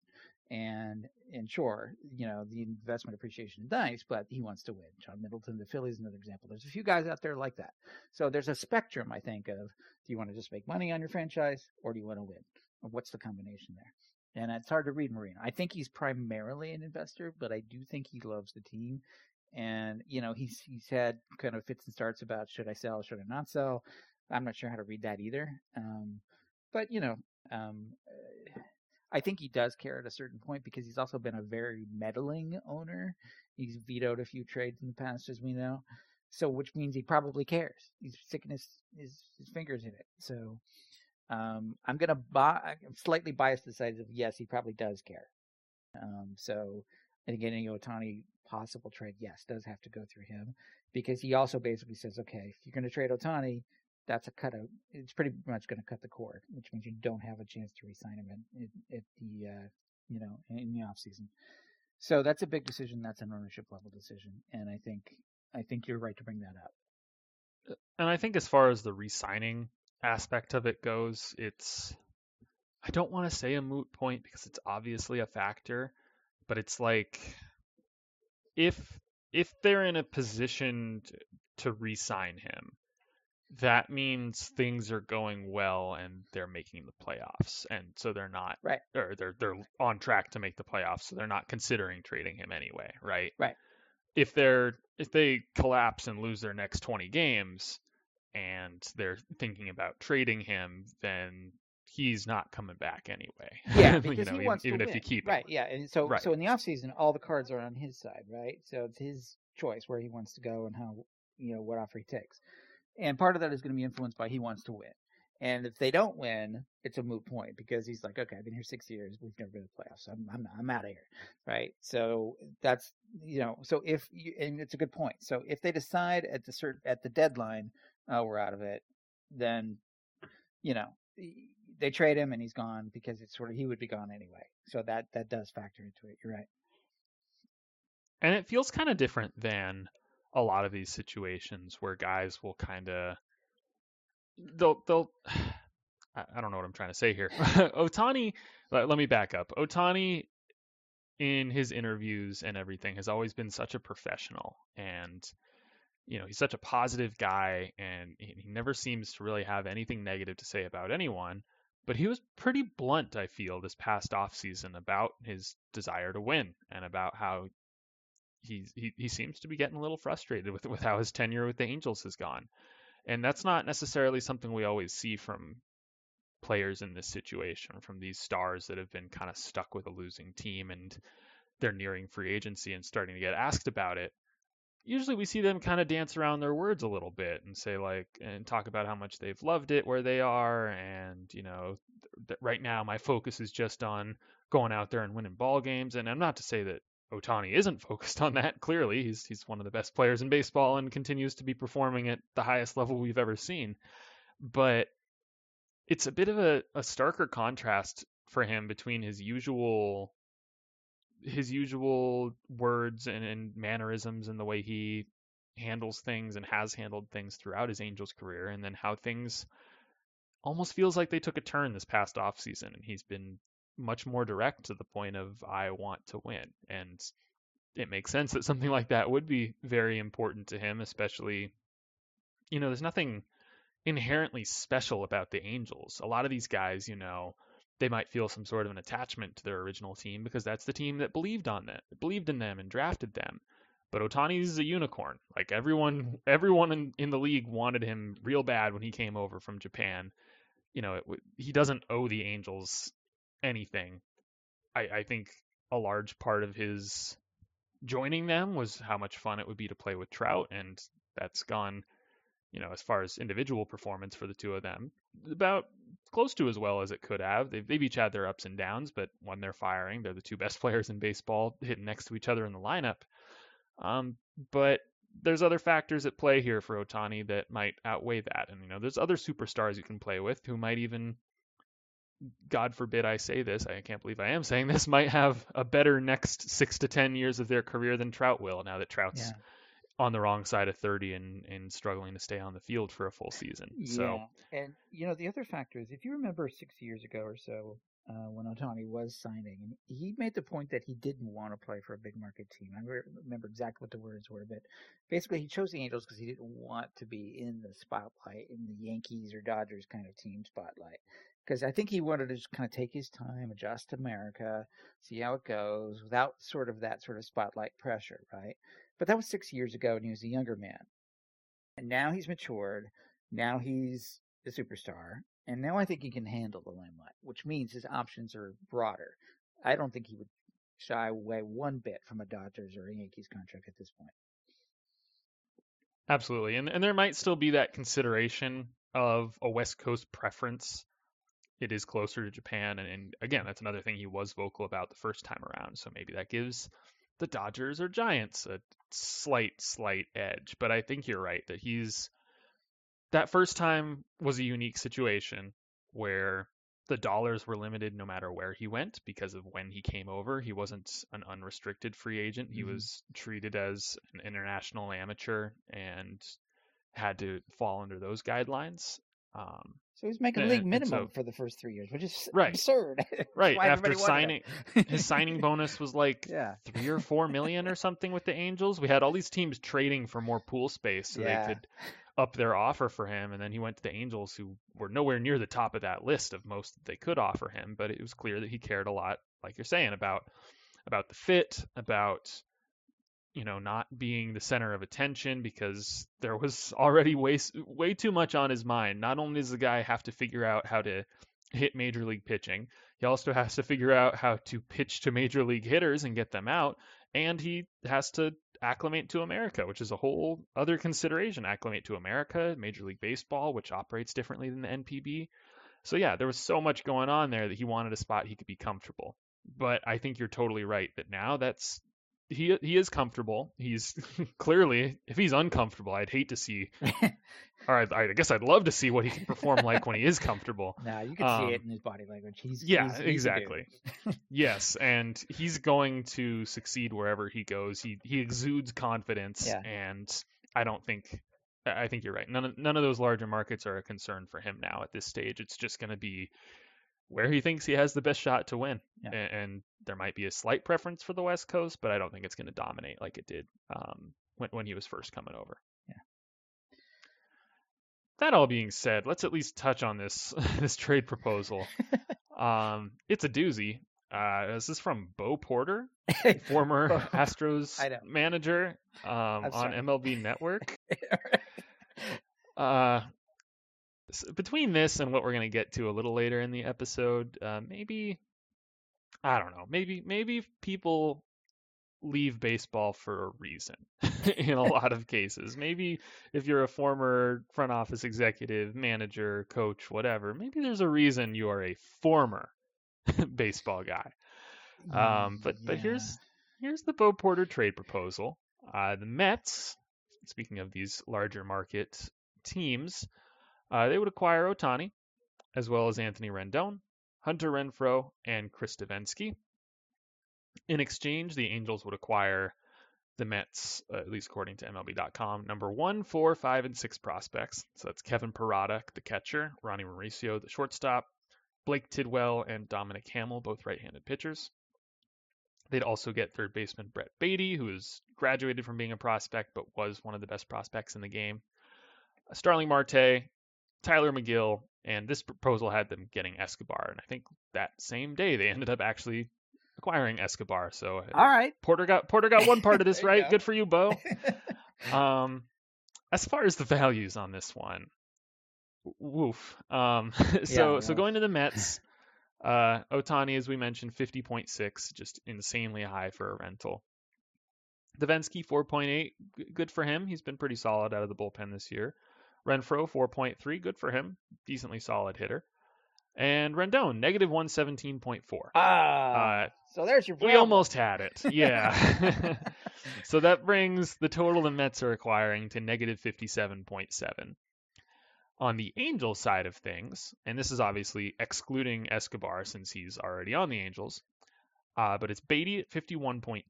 and and sure, you know, the investment appreciation is nice, but he wants to win. John Middleton, the Phillies, another example. There's a few guys out there like that. So there's a spectrum, I think, of do you want to just make money on your franchise or do you want to win? what's the combination there? And it's hard to read Moreno. I think he's primarily an investor, but I do think he loves the team. And, you know, he's he's had kind of fits and starts about should I sell, should I not sell. I'm not sure how to read that either. Um, but you know, um, I think he does care at a certain point because he's also been a very meddling owner. He's vetoed a few trades in the past, as we know. So, which means he probably cares. He's sticking his his, his fingers in it. So, um, I'm gonna buy. I'm slightly biased to the side of yes, he probably does care. Um, so, and know, Ohtani possible trade, yes, does have to go through him because he also basically says, okay, if you're going to trade Ohtani, that's a cut out. It's pretty much going to cut the cord, which means you don't have a chance to re-sign him at, at the uh, you know in the off season. So that's a big decision. That's an ownership level decision, and I think I think you're right to bring that up. And I think as far as the re-signing aspect of it goes, it's I don't want to say a moot point because it's obviously a factor, but it's like if if they're in a position to, to re-sign him that means things are going well and they're making the playoffs and so they're not right. or they're they're on track to make the playoffs so they're not considering trading him anyway right? Right. If they're if they collapse and lose their next 20 games and they're thinking about trading him then he's not coming back anyway yeah because you know, he wants even, to even win. if you keep right him. yeah and so right. so in the offseason all the cards are on his side right so it's his choice where he wants to go and how you know what offer he takes and part of that is going to be influenced by he wants to win. And if they don't win, it's a moot point because he's like, okay, I've been here six years, we've never been to the playoffs. I'm I'm I'm out of here, right? So that's you know, so if you, and it's a good point. So if they decide at the certain at the deadline, oh, we're out of it, then you know they trade him and he's gone because it's sort of he would be gone anyway. So that that does factor into it. You're right. And it feels kind of different than a lot of these situations where guys will kind of they'll they'll I don't know what I'm trying to say here. Ohtani, let, let me back up. Ohtani in his interviews and everything has always been such a professional and you know, he's such a positive guy and he never seems to really have anything negative to say about anyone. But he was pretty blunt, I feel, this past off season about his desire to win and about how he's he, he seems to be getting a little frustrated with with how his tenure with the Angels has gone. And that's not necessarily something we always see from players in this situation, from these stars that have been kind of stuck with a losing team and they're nearing free agency and starting to get asked about it. Usually we see them kind of dance around their words a little bit and say like and talk about how much they've loved it where they are and you know th- right now my focus is just on going out there and winning ball games and I'm not to say that Ohtani isn't focused on that. Clearly, he's he's one of the best players in baseball and continues to be performing at the highest level we've ever seen. But it's a bit of a, a starker contrast for him between his usual his usual words and, and mannerisms and the way he handles things and has handled things throughout his Angels career, and then how things almost feels like they took a turn this past off season, and he's been much more direct to the point of I want to win. And it makes sense that something like that would be very important to him, especially, you know, there's nothing inherently special about the Angels. A lot of these guys, you know, they might feel some sort of an attachment to their original team because that's the team that believed on them, believed in them and drafted them. But Ohtani's a unicorn. Like everyone, everyone in, in the league wanted him real bad when he came over from Japan. You know, it, he doesn't owe the Angels anything. I, I think a large part of his joining them was how much fun it would be to play with Trout, and that's gone, you know, as far as individual performance for the two of them, about close to as well as it could have. They've, they've each had their ups and downs, but when they're firing, they're the two best players in baseball, hitting next to each other in the lineup. Um, but there's other factors at play here for Ohtani that might outweigh that, and you know, there's other superstars you can play with who might even God forbid I say this, I can't believe I am saying this, might have a better next six to ten years of their career than Trout will. Now that Trout's yeah. On the wrong side of thirty and and struggling to stay on the field for a full season. Yeah. So, and you know the other factor is if you remember six years ago or so. Uh, when Ohtani was signing, and he made the point that he didn't want to play for a big market team. I remember exactly what the words were, but basically he chose the Angels because he didn't want to be in the spotlight in the Yankees or Dodgers kind of team spotlight because I think he wanted to just kind of take his time, adjust to America, see how it goes without sort of that sort of spotlight pressure, right? But that was six years ago and he was a younger man. And now he's matured. Now he's a superstar. And now I think he can handle the limelight, which means his options are broader. I don't think he would shy away one bit from a Dodgers or a Yankees contract at this point. Absolutely. And and there might still be that consideration of a West Coast preference it is closer to Japan. And, and, again, that's another thing he was vocal about the first time around. So maybe that gives the Dodgers or Giants a slight, slight edge. But I think you're right that he's that first time was a unique situation where the dollars were limited no matter where he went because of when he came over. He wasn't an unrestricted free agent. He mm-hmm. was treated as an international amateur and had to fall under those guidelines. Um, so he's making league minimum so, for the first three years, which is right. absurd. right after signing, his signing bonus was like yeah. three or four million or something with the Angels. We had all these teams trading for more pool space so yeah. they could up their offer for him, and then he went to the Angels, who were nowhere near the top of that list of most that they could offer him. But it was clear that he cared a lot, like you're saying, about about the fit, about you know, not being the center of attention because there was already way way too much on his mind. Not only does the guy have to figure out how to hit major league pitching, he also has to figure out how to pitch to major league hitters and get them out, and he has to acclimate to America, which is a whole other consideration. Acclimate to America, Major League Baseball, which operates differently than the NPB. So yeah, there was so much going on there that he wanted a spot he could be comfortable. But I think you're totally right that now that's he he is comfortable. He's clearly if he's uncomfortable, I'd hate to see. or I, I, guess I'd love to see what he can perform like when he is comfortable. Nah, you can um, see it in his body language. He's yeah, he's, he's exactly. yes, and he's going to succeed wherever he goes. He he exudes confidence, yeah. and I don't think. I think you're right. None of none of those larger markets are a concern for him now at this stage. It's just going to be where he thinks he has the best shot to win. Yeah. And, and, there might be a slight preference for the West Coast, but I don't think it's going to dominate like it did um, when, when he was first coming over. Yeah. That all being said, let's at least touch on this this trade proposal. um, it's a doozy. Uh, this is from Bo Porter, former Astros manager um, on MLB Network. uh, between this and what we're going to get to a little later in the episode, uh, maybe I don't know. Maybe maybe people leave baseball for a reason in a lot of cases. Maybe if you're a former front office executive, manager, coach, whatever, maybe there's a reason you are a former baseball guy. Um, but yeah. but here's here's the Bo Porter trade proposal. Uh, the Mets, speaking of these larger market teams, uh, they would acquire Ohtani, as well as Anthony Rendon, Hunter Renfroe, and Chris Devenski. In exchange, the Angels would acquire the Mets, uh, at least according to MLB.com, number one, four, five, and six prospects. So that's Kevin Parada, the catcher, Ronny Mauricio, the shortstop, Blake Tidwell and Dominic Hamel, both right-handed pitchers. They'd also get third baseman Brett Baty, who has graduated from being a prospect but was one of the best prospects in the game. Starling Marte, Tylor McGill, and this proposal had them getting Escobar. And I think that same day they ended up actually acquiring Escobar. So all right, Porter got Porter got one part of this right. go. Good for you, Bo. um, as far as the values on this one, woof. Um, so Yeah, so going to the Mets, uh, Ohtani, as we mentioned, 50.6, just insanely high for a rental. Devenski 4.8, good for him. He's been pretty solid out of the bullpen this year. Renfroe 4.3, good for him. Decently solid hitter. And Rendon negative 117.4. ah, Uh, so there's your. we almost had it. Yeah. so that brings the total the Mets are acquiring to negative 57.7. On the Angels side of things, and this is obviously excluding Escobar since he's already on the Angels, uh, but it's Baty at 51.2,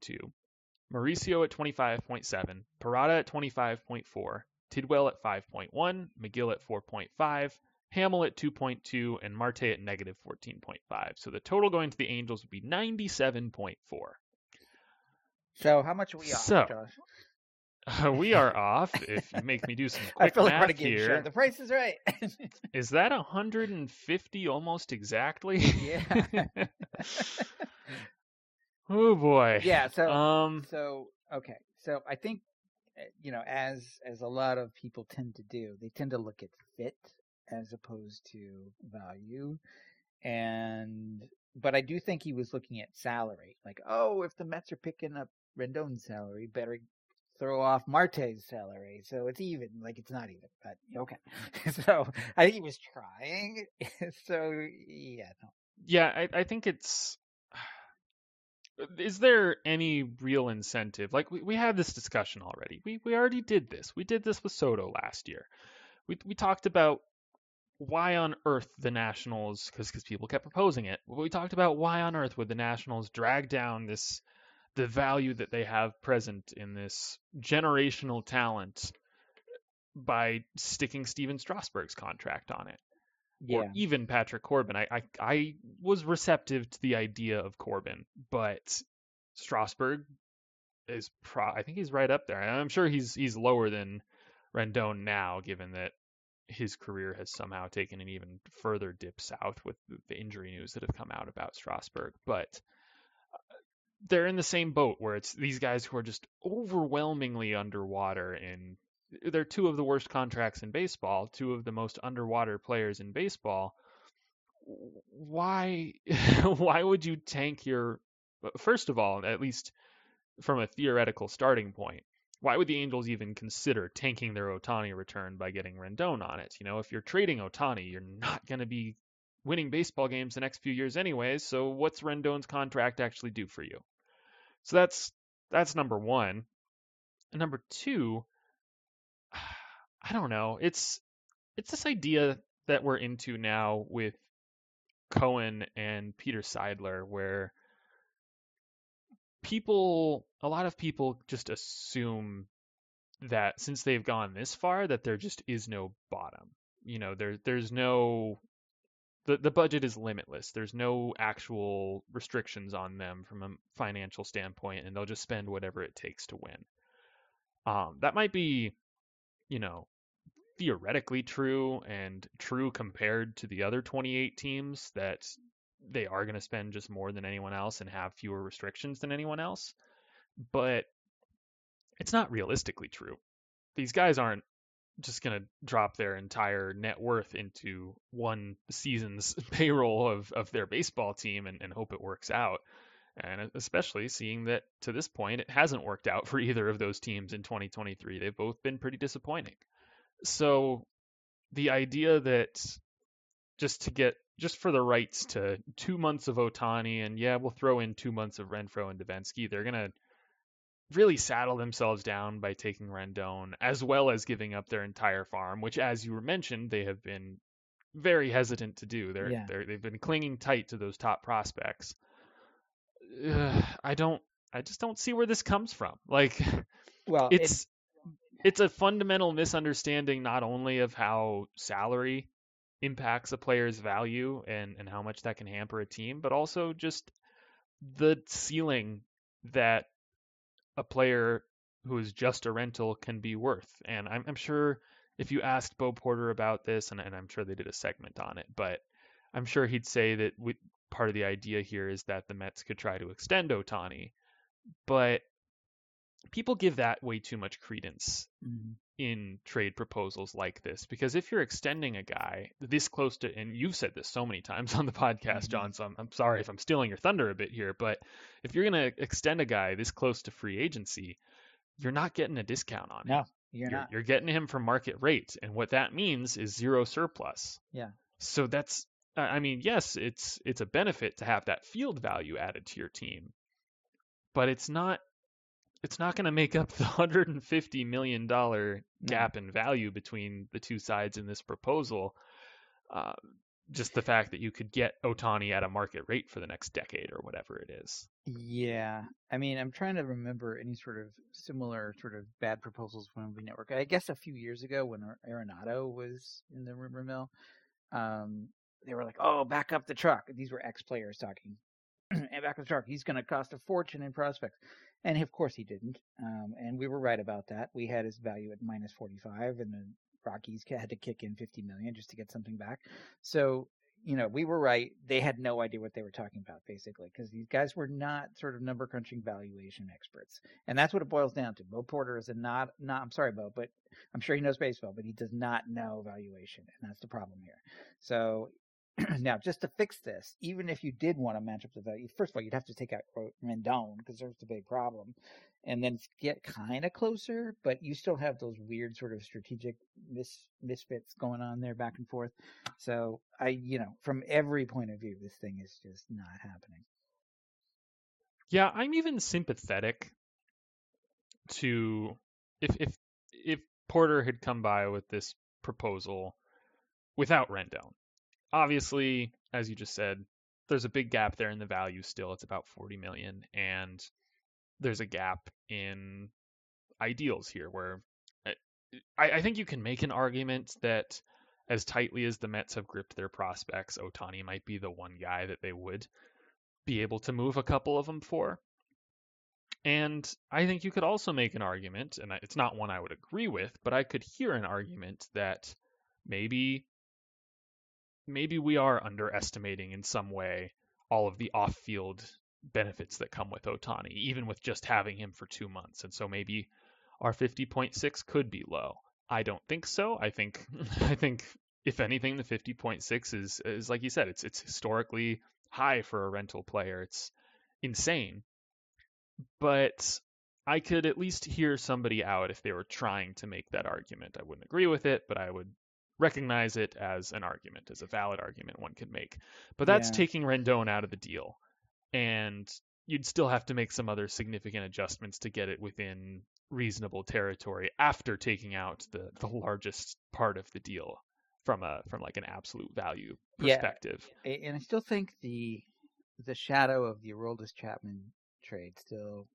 Mauricio at 25.7, Parada at 25.4, Tidwell at 5.1, Megill at 4.5, Hamel at 2.2, and Marte at negative 14.5. So the total going to the Angels would be 97.4. So how much are we off, So, Josh? Uh, we are off. If you make me do some I quick feel like math here, Show. The price is right. is that 150 almost exactly? yeah. oh boy. yeah. So Um. so okay. So I think Eh, you know as as a lot of people tend to do, they tend to look at fit as opposed to value. And but I do think he was looking at salary. Like, oh, if the Mets are picking up Rendon's salary, better throw off Marte's salary. So it's even. Like it's not even, but okay. Mm-hmm. so I think he was trying. so yeah, no. Yeah, I, I think it's. Is there any real incentive? Like we, we had this discussion already. We we already did this. We did this with Soto last year. We we talked about why on earth the Nationals, because because people kept proposing it. We talked about why on earth would the Nationals drag down this the value that they have present in this generational talent by sticking Stephen Strasburg's contract on it yeah. or even Patrick Corbin. I, I I was receptive to the idea of Corbin, but Strasburg is pro. I think he's right up there. I'm sure he's he's lower than Rendon now, given that his career has somehow taken an even further dip south with the- injury news that have come out about Strasburg. But uh, they're in the same boat where it's these guys who are just overwhelmingly underwater and they're two of the worst contracts in baseball, two of the most underwater players in baseball. Why why would you tank your first of all, at least from a theoretical starting point, why would the Angels even consider tanking their Ohtani return by getting Rendon on it? You know, if you're trading Ohtani, you're not going to be winning baseball games the next few years anyways, so what's Rendon's contract actually do for you? So that's that's number 1. And number 2, I don't know. It's it's this idea that we're into now with Cohen and Peter Seidler where people a lot of people just assume that since they've gone this far that there just is no bottom. You know, there there's no the the budget is limitless. There's no actual restrictions on them from a financial standpoint and they'll just spend whatever it takes to win. Um that might be, you know, theoretically true and true compared to the other 28 teams that they are going to spend just more than anyone else and have fewer restrictions than anyone else. But it's not realistically true. These guys aren't just going to drop their entire net worth into one season's payroll of, of their baseball team and, and hope it works out. And especially seeing that to this point, it hasn't worked out for either of those teams in 2023. They've both been pretty disappointing. So the idea that just to get just for the rights to two months of Ohtani and yeah, we'll throw in two months of Renfroe and Devenski, they're gonna really saddle themselves down by taking Rendon as well as giving up their entire farm, which as you were mentioned, they have been very hesitant to do. They're, Yeah. they're they've been clinging tight to those top prospects. Ugh, I don't I just don't see where this comes from. Like Well, it- it's it's a fundamental misunderstanding not only of how salary impacts a player's value and, and how much that can hamper a team, but also just the ceiling that a player who is just a rental can be worth. And I'm, I'm sure if you asked Bo Porter about this, and, and, I'm sure they did a segment on it, but I'm sure he'd say that we, part of the idea here is that the Mets could try to extend Ohtani, But people give that way too much credence mm-hmm. in trade proposals like this because if you're extending a guy this close to and you've said this so many times on the podcast mm-hmm. John so I'm, I'm sorry if I'm stealing your thunder a bit here but if you're going to extend a guy this close to free agency you're not getting a discount on no, him. You're, you're not. You're getting him from market rate and what that means is zero surplus. Yeah. So that's I mean, yes, it's it's a benefit to have that field value added to your team. But it's not it's not going to make up the 150 million dollar gap in value between the two sides in this proposal. Uh, just the fact that you could get Ohtani at a market rate for the next decade or whatever it is. Yeah, I mean, I'm trying to remember any sort of similar sort of bad proposals from the network. I guess a few years ago when Arenado was in the rumor mill, um, they were like, "Oh, back up the truck." These were ex players talking, and back up the truck. He's going to cost a fortune in prospects. And of course he didn't. Um, and we were right about that. We had his value at minus 45 and the Rockies had to kick in 50 million just to get something back. So, you know, we were right. They had no idea what they were talking about basically because these guys were not sort of number crunching valuation experts. And that's what it boils down to. Bo Porter is a not, not, I'm sorry, Bo, but I'm sure he knows baseball, but he does not know valuation. And that's the problem here. So now, just to fix this, even if you did want to match up the value, first of all, you'd have to take out Rendon because there's the big problem, and then get kind of closer, but you still have those weird sort of strategic mis- misfits going on there back and forth. So I, you know, from every point of view, this thing is just not happening. Yeah, I'm even sympathetic to if if if Porter had come by with this proposal without Rendon obviously, as you just said, there's a big gap there in the value still. It's about 40 million, and there's a gap in ideals here where uh, I, I think you can make an argument that as tightly as the Mets have gripped their prospects, Ohtani might be the one guy that they would be able to move a couple of them for. And I think you could also make an argument, and it's not one I would agree with, but I could hear an argument that maybe maybe we are underestimating in some way all of the off-field benefits that come with Ohtani, even with just having him for two months. And so maybe our 50.6 could be low. I don't think so. I think I think if anything, the 50.6 is is like you said, it's it's historically high for a rental player. It's insane. But I could at least hear somebody out if they were trying to make that argument. I wouldn't agree with it, but I would recognize it as an argument, as a valid argument one could make. But that's yeah. taking Rendon out of the deal. And you'd still have to make some other significant adjustments to get it within reasonable territory after taking out the, the largest part of the deal from a from like an absolute value perspective. Yeah, and I still think the the shadow of the Aroldis Chapman trade still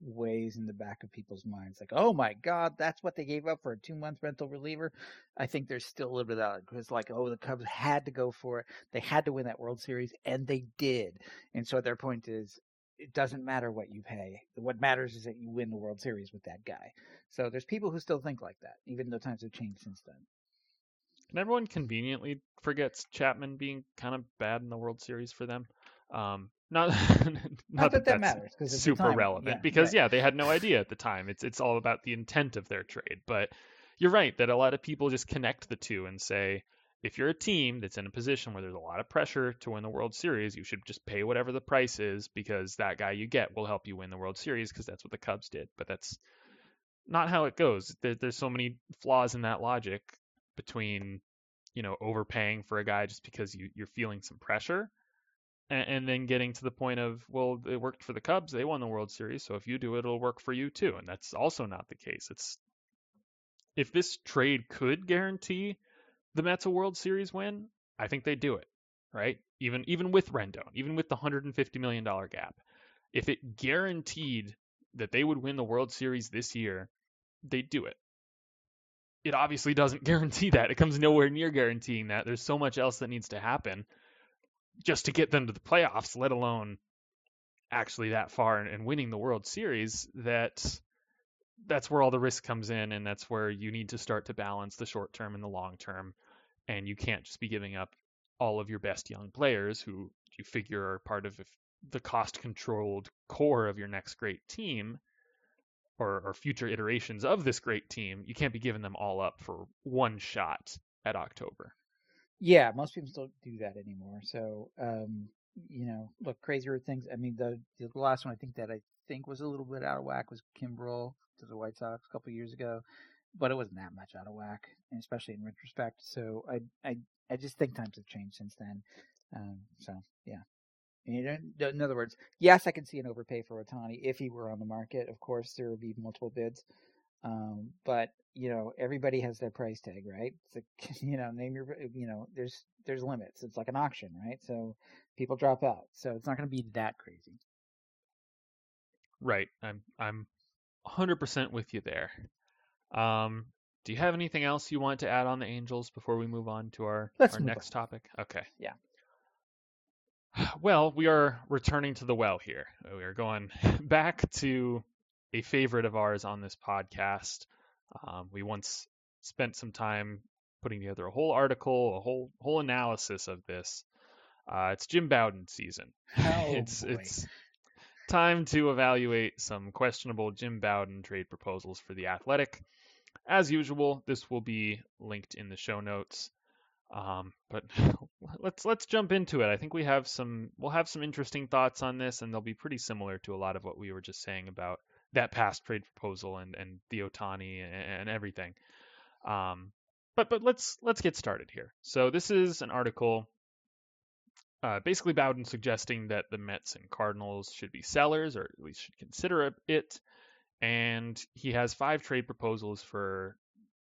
weighs in the back of people's minds. Like, oh my God, that's what they gave up for a two month rental reliever. I think there's still a little bit of that because, like, oh, the Cubs had to go for it. They had to win that World Series, and they did. And so their point is, it doesn't matter what you pay. What matters is that you win the World Series with that guy. So there's people who still think like that, even though times have changed since then. And everyone conveniently forgets Chapman being kind of bad in the World Series for them. Um, not, not, not that, that, that matters because super relevant yeah, because right. yeah, they had no idea at the time. It's it's all about the intent of their trade. But you're right that a lot of people just connect the two and say if you're a team that's in a position where there's a lot of pressure to win the World Series, you should just pay whatever the price is because that guy you get will help you win the World Series because that's what the Cubs did. But that's not how it goes. There, there's so many flaws in that logic between you know overpaying for a guy just because you, you're feeling some pressure and, and then getting to the point of well it worked for the cubs they won the world series so if you do it it'll work for you too and that's also not the case it's if this trade could guarantee the Mets a World Series win, I think they do it, right? Even even with Rendon, even with the 150 million dollar gap, if it guaranteed that they would win the World Series this year, they'd do it. it obviously doesn't guarantee that. It comes nowhere near guaranteeing that. There's so much else that needs to happen just to get them to the playoffs, let alone actually that far and, and winning the World Series. That that's where all the risk comes in, and that's where you need to start to balance the short term and the long term. And you can't just be giving up all of your best young players who you figure are part of the cost controlled core of your next great team or, or future iterations of this great team. You can't be giving them all up for one shot at October. Yeah, most people don't do that anymore. So, um, you know, look, crazier things. I mean, the the last one I think that I think was a little bit out of whack was Kimbrel to the White Sox a couple years ago, but it wasn't that much out of whack, especially in retrospect. So I I I just think times have changed since then. Um, so yeah. In other words, yes, I can see an overpay for Ohtani if he were on the market. Of course, there would be multiple bids. Um, but you know, everybody has their price tag, right? It's like, you know, name your, you know, there's, there's limits. It's like an auction, right? So people drop out. So it's not going to be that crazy. Right. I'm, I'm 100% with you there. Um, do you have anything else you want to add on the Angels before we move on to our, Let's our next on. topic? Okay. Yeah. Well, we are returning to the well here. We are going back to a favorite of ours on this podcast. Um, we once spent some time putting together a whole article, a whole whole analysis of this. Uh, it's Jim Bowden season. Oh, it's boy. it's time to evaluate some questionable Jim Bowden trade proposals for the Athletic. As usual, this will be linked in the show notes. Um, but let's let's jump into it. I think we have some we'll have some interesting thoughts on this, and they'll be pretty similar to a lot of what we were just saying about that past trade proposal and and the Ohtani and, and everything. Um, but but let's let's get started here. So this is an article. Uh, basically, Bowden suggesting that the Mets and Cardinals should be sellers, or at least should consider it. And he has five trade proposals for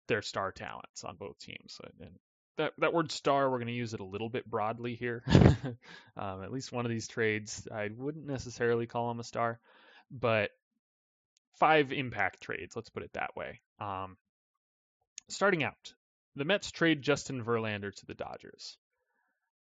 their star talents on both teams. And that that word star we're going to use it a little bit broadly here. um, at least one of these trades, I wouldn't necessarily call him a star, but five impact trades. Let's put it that way. Um, starting out, the Mets trade Justin Verlander to the Dodgers.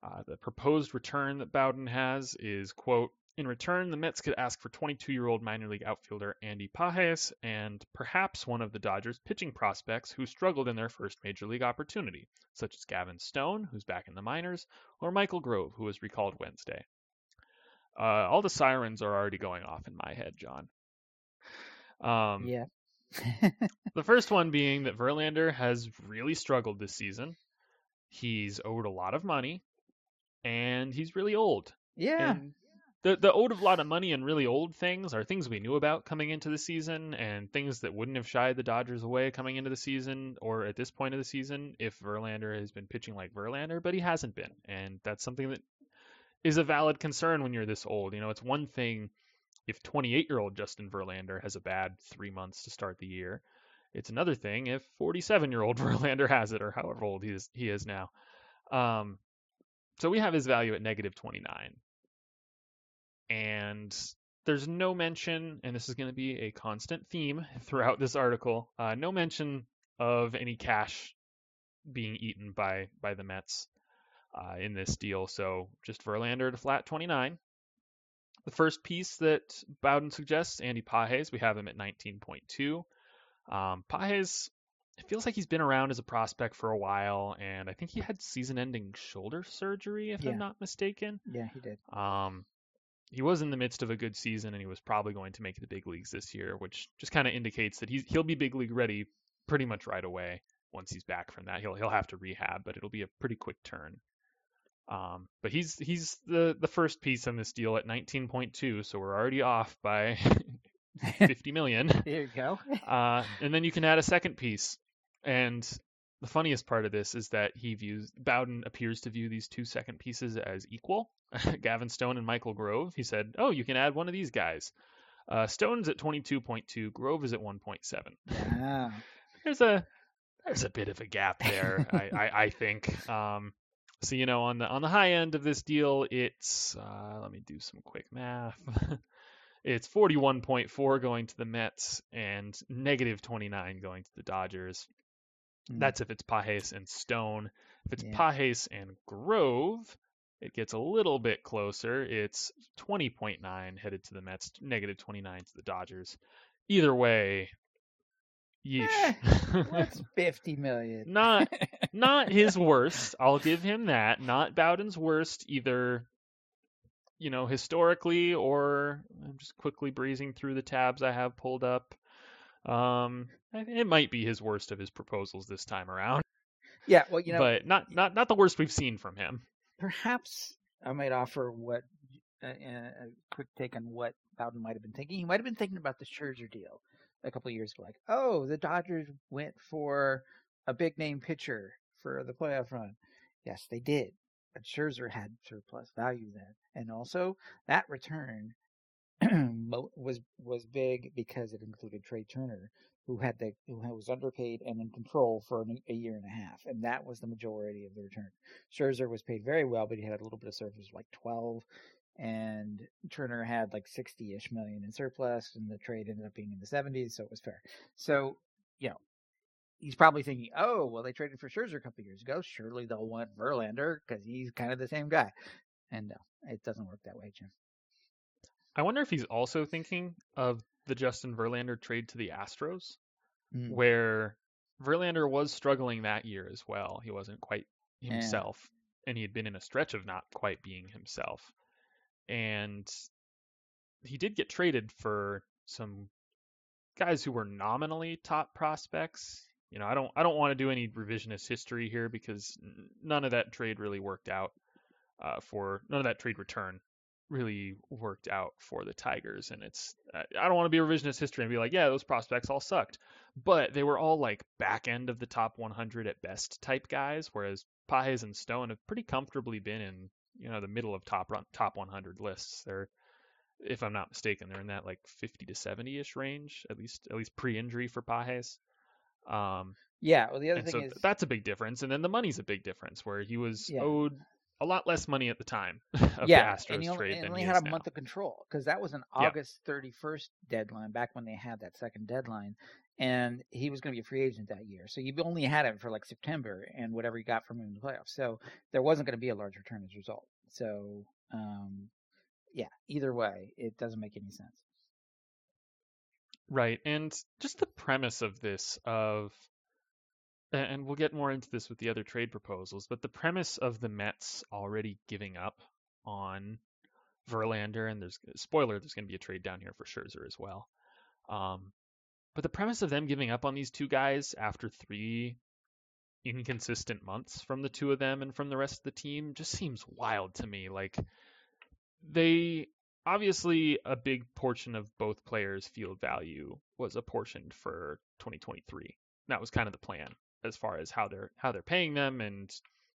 Uh, the proposed return that Bowden has is quote in return, the Mets could ask for 22 year old minor league outfielder Andy Pages and perhaps one of the Dodgers' pitching prospects who struggled in their first major league opportunity, such as Gavin Stone, who's back in the minors, or Michael Grove, who was recalled Wednesday. Uh, all the sirens are already going off in my head, John. Um, yeah. the first one being that Verlander has really struggled this season. He's owed a lot of money, and he's really old. Yeah. And the the owed a lot of money and really old things are things we knew about coming into the season and things that wouldn't have shied the Dodgers away coming into the season or at this point of the season if Verlander has been pitching like Verlander, but he hasn't been. And that's something that is a valid concern when you're this old. You know, it's one thing if 28 year old Justin Verlander has a bad three months to start the year. It's another thing if 47 year old Verlander has it or however old he is, he is now. Um, so we have his value at negative 29 and there's no mention, and this is going to be a constant theme throughout this article, uh, no mention of any cash being eaten by by the Mets uh, in this deal. So just Verlander to flat 29. The first piece that Bowden suggests, Andy Pages, we have him at 19.2. Um, Pages, it feels like he's been around as a prospect for a while, and I think he had season-ending shoulder surgery, if Yeah. I'm not mistaken. yeah, he did. Um, he was in the midst of a good season and he was probably going to make the big leagues this year, which just kind of indicates that he's he'll be big league ready pretty much right away once he's back from that. He'll he'll have to rehab, but it'll be a pretty quick turn. Um, but he's he's the the first piece in this deal at 19.2, so we're already off by 50 million. There you go. Uh, and then you can add a second piece. And the funniest part of this is that he views Bowden appears to view these two second pieces as equal. Gavin Stone and Michael Grove. He said, "Oh, you can add one of these guys." Uh, Stone's at 22.2. Grove is at 1.7. Wow. There's a there's a bit of a gap there, I, I, I think. Um, so you know, on the on the high end of this deal, it's uh, let me do some quick math. it's 41.4 going to the Mets and negative 29 going to the Dodgers. Mm. That's if it's Pages and Stone. If it's Yeah. Pages and Grove, it gets a little bit closer. It's 20.9 headed to the Mets, negative 29 to the Dodgers. Either way, yeesh. What's fifty million? not not his worst. I'll give him that. Not Bowden's worst either. You know, historically, or I'm just quickly breezing through the tabs I have pulled up. Um, it might be his worst of his proposals this time around, yeah, well, you know, but not not not the worst we've seen from him. perhaps I might offer what uh, a quick take on what Bowden might have been thinking. He might have been thinking about the Scherzer deal a couple of years ago, like, oh, the Dodgers went for a big name pitcher for the playoff run. Yes, they did, but Scherzer had surplus value then, and also that return was was big because it included Trea Turner, who had the who was underpaid and in control for an, a year and a half, and that was the majority of the return. Scherzer was paid very well, but he had a little bit of surplus, like twelve, and Turner had like sixty-ish million in surplus, and the trade ended up being in the seventies, so it was fair. So, you know, he's probably thinking, oh, well, they traded for Scherzer a couple years ago. Surely they'll want Verlander because he's kind of the same guy. And no, it doesn't work that way, Jim. I wonder if he's also thinking of the Justin Verlander trade to the Astros, Mm. where Verlander was struggling that year as well. He wasn't quite Yeah. himself, and he had been in a stretch of not quite being himself. And he did get traded for some guys who were nominally top prospects. You know, I don't I don't want to do any revisionist history here because none of that trade really worked out uh, for none of that trade return really worked out for the Tigers. And it's I don't want to be revisionist history and be like, yeah, those prospects all sucked, but they were all like back end of the top 100 at best type guys, whereas Pages and Stone have pretty comfortably been in you know the middle of top top 100 lists. They're if I'm not mistaken, they're in that like 50 to 70 ish range, at least at least pre-injury for Pages. Um, Yeah. Well, the other thing so is, that's a big difference, and then the money's a big difference, where he was Yeah. owed a lot less money at the time of yeah, the Astros and he only, trade and only he had a now. month of control because that was an Yeah. August 31st deadline back when they had that second deadline, and he was going to be a free agent that year. So you only had him for like September and whatever you got from him in the playoffs. So there wasn't going to be a large return as a result. So um, yeah, either way, it doesn't make any sense. Right. And just the premise of this of and we'll get more into this with the other trade proposals, but the premise of the Mets already giving up on Verlander and there's spoiler there's going to be a trade down here for Scherzer as well. Um but the premise of them giving up on these two guys after 3 inconsistent months from the two of them and from the rest of the team just seems wild to me like they obviously a big portion of both players' field value was apportioned for 2023. That was kind of the plan as far as how they're how they're paying them and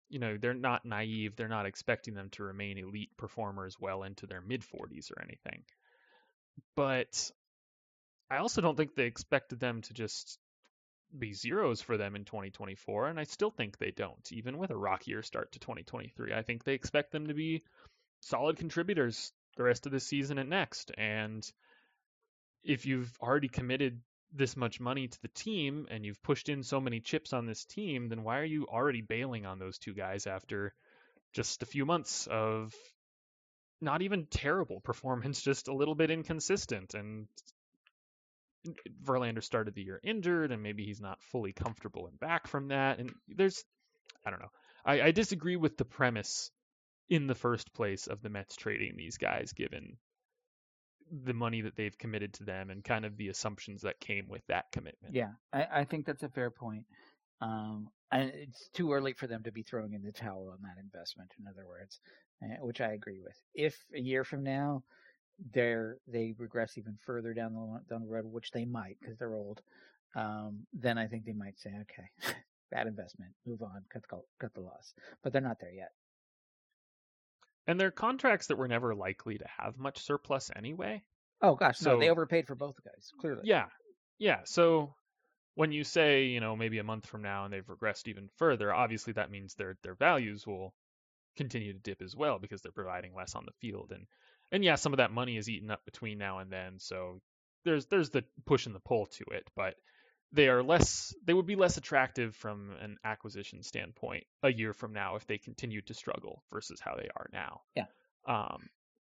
you know, they're not naive. They're not expecting them to remain elite performers well into their mid 40s or anything. But I also don't think they expected them to just be zeros for them in 2024 and I still think they don't even with a rockier start to 2023. I think they expect them to be solid contributors the rest of this season and next. And if you've already committed this much money to the team and you've pushed in so many chips on this team, then why are you already bailing on those two guys after just a few months of not even terrible performance, just a little bit inconsistent? And Verlander started the year injured, and maybe he's not fully comfortable and back from that. And there's, I don't know. I, I disagree with the premise in the first place of the Mets trading these guys, given the money that they've committed to them and kind of the assumptions that came with that commitment. Yeah, I, I think that's a fair point. Um, and it's too early for them to be throwing in the towel on that investment. In other words, eh, which I agree with. If a year from now they're they regress even further down the down the road, which they might because they're old, um, then I think they might say, okay, bad investment, move on, cut the cut the loss. But they're not there yet. And they're contracts that were never likely to have much surplus anyway. Oh gosh, no, they overpaid for both guys clearly. Yeah. Yeah. So when you say, you know, maybe a month from now and they've regressed even further, obviously that means their their values will continue to dip as well because they're providing less on the field. And and yeah, some of that money is eaten up between now and then. So there's there's the push and the pull to it, but they are less they would be less attractive from an acquisition standpoint a year from now if they continued to struggle versus how they are now. Yeah. Um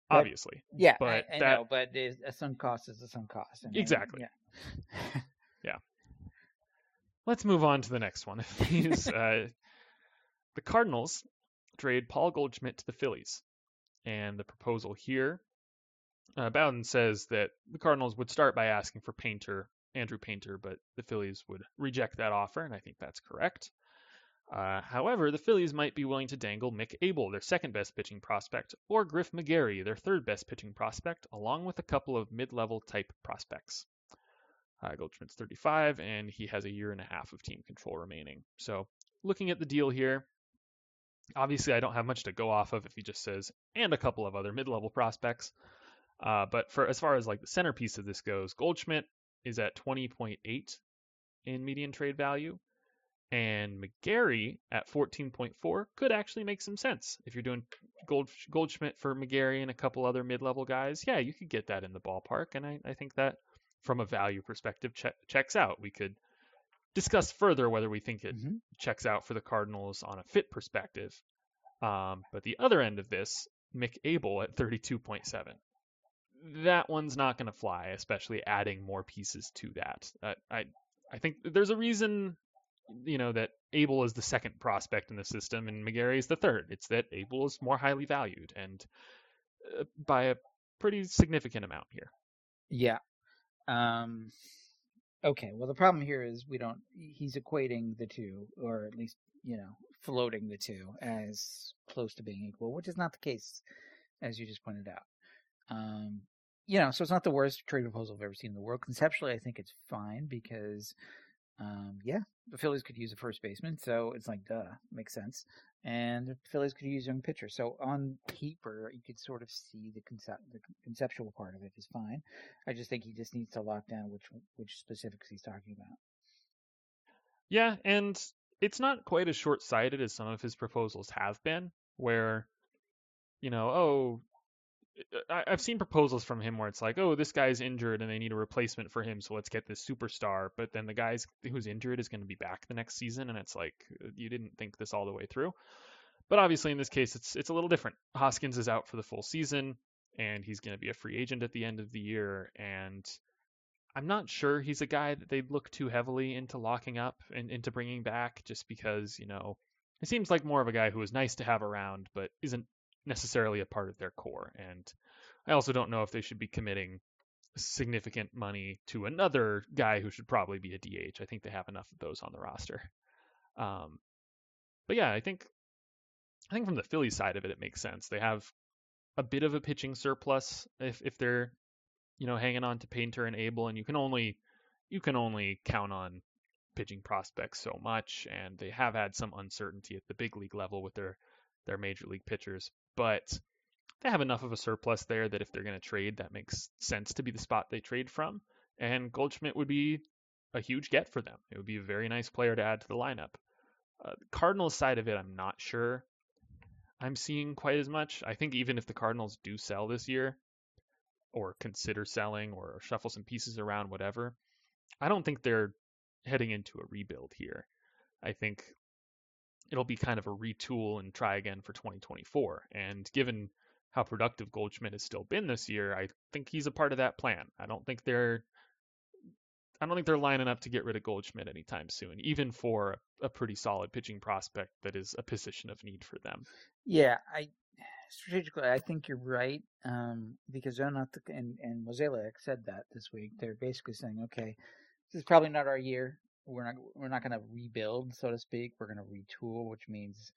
But- obviously. Yeah, But I, I that- know, but a sunk cost is a sunk cost. and I- Exactly. Yeah. Yeah. Let's move on to the next one. These uh the Cardinals trade Paul Goldschmidt to the Phillies. And the proposal here uh, Bowden says that the Cardinals would start by asking for Painter, Andrew Painter, but the Phillies would reject that offer, and I think that's correct. Uh, however, the Phillies might be willing to dangle Mick Abel, their second best pitching prospect, or Griff McGarry, their third best pitching prospect, along with a couple of mid level type prospects. Uh, Goldschmidt's 35, and he has a year and a half of team control remaining. So, looking at the deal here, obviously I don't have much to go off of if he just says, and a couple of other mid level prospects. Uh, but for as far as like the centerpiece of this goes, Goldschmidt is at 20.8 in median trade value, and McGarry at 14.4 could actually make some sense if you're doing Gold Goldschmidt for McGarry and a couple other mid-level guys. Yeah, you could get that in the ballpark, and I, I think that from a value perspective che- checks out. We could discuss further whether we think it Mhm. checks out for the Cardinals on a fit perspective. Um, but the other end of this, Mick Abel at 32.7 that one's not going to fly, especially adding more pieces to that. Uh, I I think there's a reason, you know, that Abel is the second prospect in the system and McGarry is the third. It's that Abel is more highly valued and uh, by a pretty significant amount here. Yeah. Um okay, well the problem here is we don't he's equating the two or at least, you know, floating the two as close to being equal, which is not the case as you just pointed out. Um you know, so it's not the worst trade proposal I've ever seen in the world. Conceptually, I think it's fine because um yeah, the Phillies could use a first baseman, so it's like duh, makes sense. And the Phillies could use young pitcher. So on paper, you could sort of see the concept, the conceptual part of it is fine. I just think he just needs to lock down which which specifics he's talking about. Yeah, and it's not quite as short-sighted as some of his proposals have been, where, you know, oh, I've seen proposals from him where it's like, oh, this guy's injured and they need a replacement for him, so let's get this superstar. But then the guy who's injured is going to be back the next season, and it's like uh, you didn't think this all the way through. But obviously, in this case, it's it's a little different. Hoskins is out for the full season, and he's going to be a free agent at the end of the year, and I'm not sure he's a guy that they'd look too heavily into locking up and into bringing back, just because you know it seems like more of a guy who is nice to have around, but isn't necessarily a part of their core. And I also don't know if they should be committing significant money to another guy who should probably be a DH. I think they have enough of those on the roster. Um, but yeah, I think I think from the Philly side of it, it makes sense. They have a bit of a pitching surplus if if they're you know hanging on to Painter and Abel, and you can only you can only count on pitching prospects so much, and they have had some uncertainty at the big league level with their their major league pitchers, but they have enough of a surplus there that if they're going to trade, that makes sense to be the spot they trade from. And Goldschmidt would be a huge get for them. It would be a very nice player to add to the lineup. Uh, Cardinals side of it, I'm not sure I'm seeing quite as much. I think even if the Cardinals do sell this year, or consider selling, or shuffle some pieces around, whatever, I don't think they're heading into a rebuild here. I think it'll be kind of a retool and try again for 2024. And given how productive Goldschmidt has still been this year, I think he's a part of that plan. I don't think they're I don't think they're lining up to get rid of Goldschmidt anytime soon, even for a pretty solid pitching prospect that is a position of need for them. Yeah, I strategically I think you're right um, because the, and and Mozeliak said that this week. They're basically saying, okay, this is probably not our year. We're not we're not going to rebuild, so to speak. We're going to retool, which means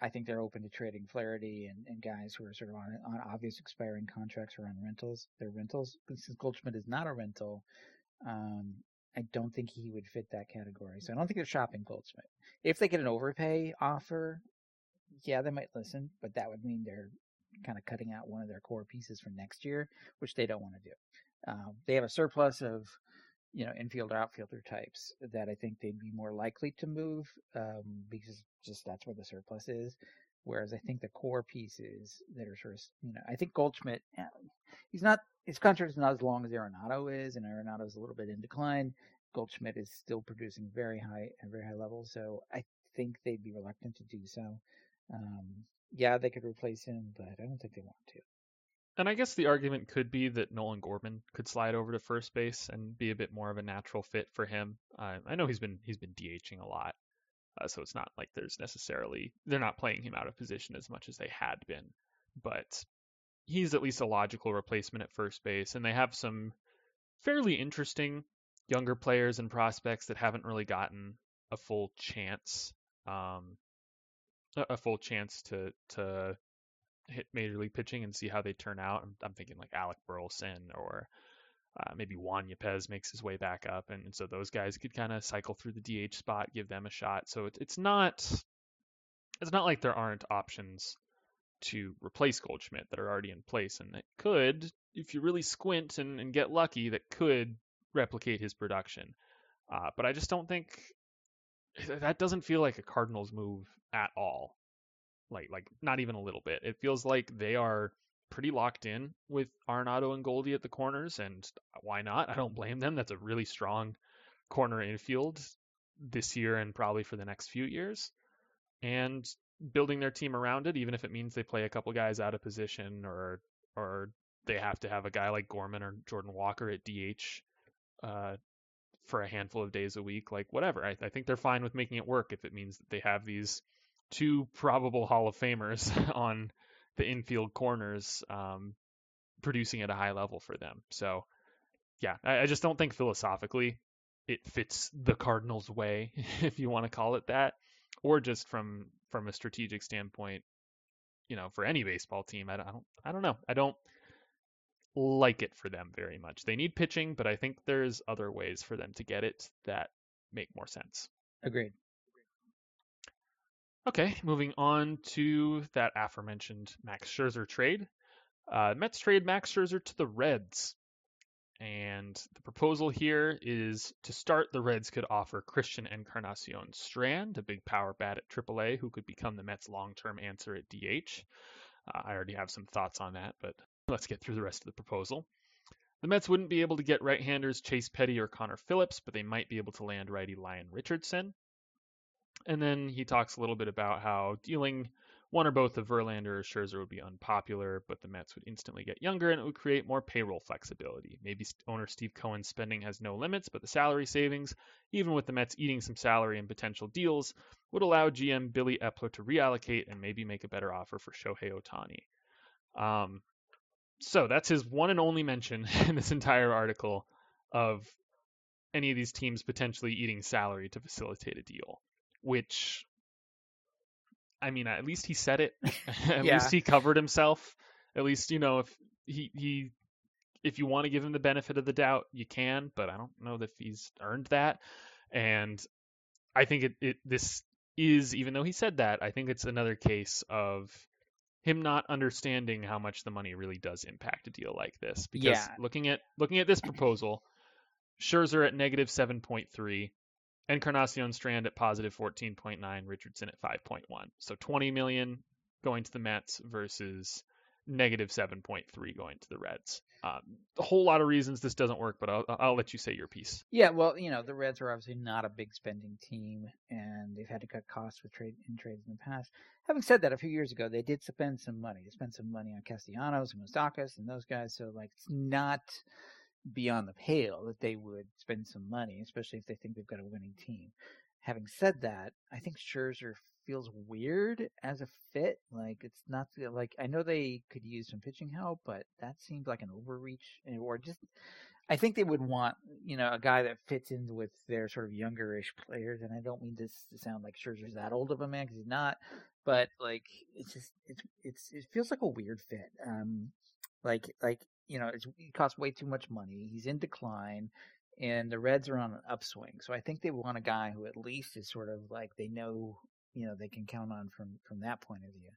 I think they're open to trading Flaherty and, and guys who are sort of on on obvious expiring contracts or on rentals. They're rentals. Since Goldschmidt is not a rental, um, I don't think he would fit that category. So I don't think they're shopping Goldschmidt. If they get an overpay offer, yeah, they might listen, but that would mean they're kind of cutting out one of their core pieces for next year, which they don't want to do. Uh, they have a surplus of, you know, infielder outfielder types that I think they'd be more likely to move um, because just that's where the surplus is. Whereas I think the core pieces that are sort of, you know, I think Goldschmidt, he's not, his contract is not as long as Arenado is, and Arenado is a little bit in decline. Goldschmidt is still producing very high at very high levels, so I think they'd be reluctant to do so. Um, yeah, they could replace him, but I don't think they want to. And I guess the argument could be that Nolan Gorman could slide over to first base and be a bit more of a natural fit for him. Uh, I know he's been he's been DHing a lot, uh, so it's not like there's necessarily they're not playing him out of position as much as they had been, but he's at least a logical replacement at first base, and they have some fairly interesting younger players and prospects that haven't really gotten a full chance, um, a full chance to to hit major league pitching and see how they turn out. I'm, I'm thinking like Alec Burleson or uh, maybe Juan Yepez makes his way back up, and, and so those guys could kind of cycle through the DH spot, give them a shot. So it, it's not it's not like there aren't options to replace Goldschmidt that are already in place, and that could, if you really squint and, and get lucky, that could replicate his production. Uh, but I just don't think that doesn't feel like a Cardinals move at all. Like like not even a little bit. It feels like they are pretty locked in with Arenado and Goldie at the corners, and why not? I don't blame them. That's a really strong corner infield this year and probably for the next few years. And building their team around it, even if it means they play a couple guys out of position or or they have to have a guy like Gorman or Jordan Walker at DH uh, for a handful of days a week, like whatever. I, I think they're fine with making it work if it means that they have these two probable Hall of Famers on the infield corners um, producing at a high level for them. So, yeah, I, I, just don't think philosophically it fits the Cardinals' way, if you want to call it that, or just from from a strategic standpoint. You know, for any baseball team, I don't, I don't know. I don't like it for them very much. They need pitching, but I think there's other ways for them to get it that make more sense. Agreed. Okay, moving on to that aforementioned Max Scherzer trade. Uh, Mets trade Max Scherzer to the Reds. And the proposal here is to start, the Reds could offer Christian Encarnacion Strand, a big power bat at AAA, who could become the Mets' long term answer at DH. Uh, I already have some thoughts on that, but Let's get through the rest of the proposal. The Mets wouldn't be able to get right-handers Chase Petty or Connor Phillips, but they might be able to land righty Lyon Richardson. And then he talks a little bit about how dealing one or both of Verlander or Scherzer would be unpopular, but the Mets would instantly get younger and it would create more payroll flexibility. Maybe owner Steve Cohen's spending has no limits, but the salary savings, even with the Mets eating some salary and potential deals, would allow GM Billy Eppler to reallocate and maybe make a better offer for Shohei Ohtani. Um, so that's his one and only mention in this entire article of any of these teams potentially eating salary to facilitate a deal, which I mean, at least he said it. at yeah. least he covered himself. At least, you know, if he, he if you want to give him the benefit of the doubt, you can, but I don't know if he's earned that. And I think it, it this is, even though he said that, I think it's another case of him not understanding how much the money really does impact a deal like this. Because yeah. looking at looking at this proposal, Scherzer at negative seven point three, Encarnacion Strand at positive fourteen point nine, Richardson at five point one. So twenty million going to the Mets versus negative seven point three going to the Reds. Um, a whole lot of reasons this doesn't work, but I'll, I'll let you say your piece. Yeah, well, you know, the Reds are obviously not a big spending team, and they've had to cut costs with trade in trades in the past. Having said that, a few years ago they did spend some money. They spent some money on Castellanos and Moustakas and those guys. So like, it's not beyond the pale that they would spend some money, especially if they think they've got a winning team. Having said that, I think Scherzer feels weird as a fit. Like it's not like I know they could use some pitching help, but that seems like an overreach. Or just, I think they would want you know a guy that fits in with their sort of youngerish players. And I don't mean this to sound like Scherzer's that old of a man because he's not, but like it's just it's it's it feels like a weird fit. Um, like like you know it costs way too much money. He's in decline and the Reds are on an upswing. So I think they want a guy who at least is sort of like they know you know they can count on from from that point of view.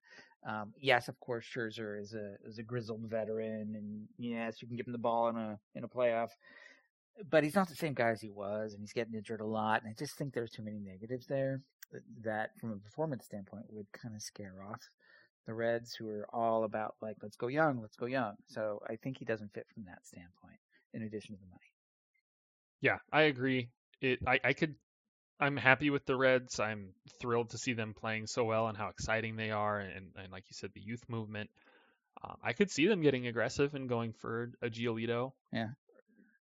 Um, yes, of course, Scherzer is a is a grizzled veteran, and yes, you can give him the ball in a in a playoff, but he's not the same guy as he was, and he's getting injured a lot. And I just think there's too many negatives there that, from a performance standpoint, would kind of scare off the Reds, who are all about like let's go young, let's go young. So I think he doesn't fit from that standpoint. In addition to the money. Yeah, I agree. it I, I could I'm happy with the Reds. I'm thrilled to see them playing so well and how exciting they are, and, and like you said, the youth movement. Um, I could see them getting aggressive and going for a Giolito. Yeah.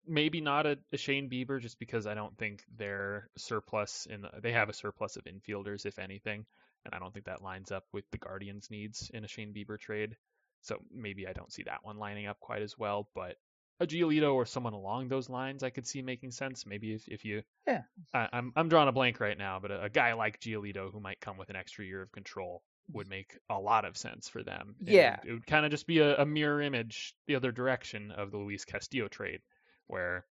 Maybe not a, a Shane Bieber, just because I don't think their surplus in the, they have a surplus of infielders, if anything, and I don't think that lines up with the Guardians' needs in a Shane Bieber trade. So maybe I don't see that one lining up quite as well, but a Giolito or someone along those lines, I could see making sense. Maybe if, if you, Yeah. I, I'm I'm drawing a blank right now, but a, a guy like Giolito who might come with an extra year of control would make a lot of sense for them. And Yeah. it would kind of just be a, a mirror image the other direction of the Luis Castillo trade, where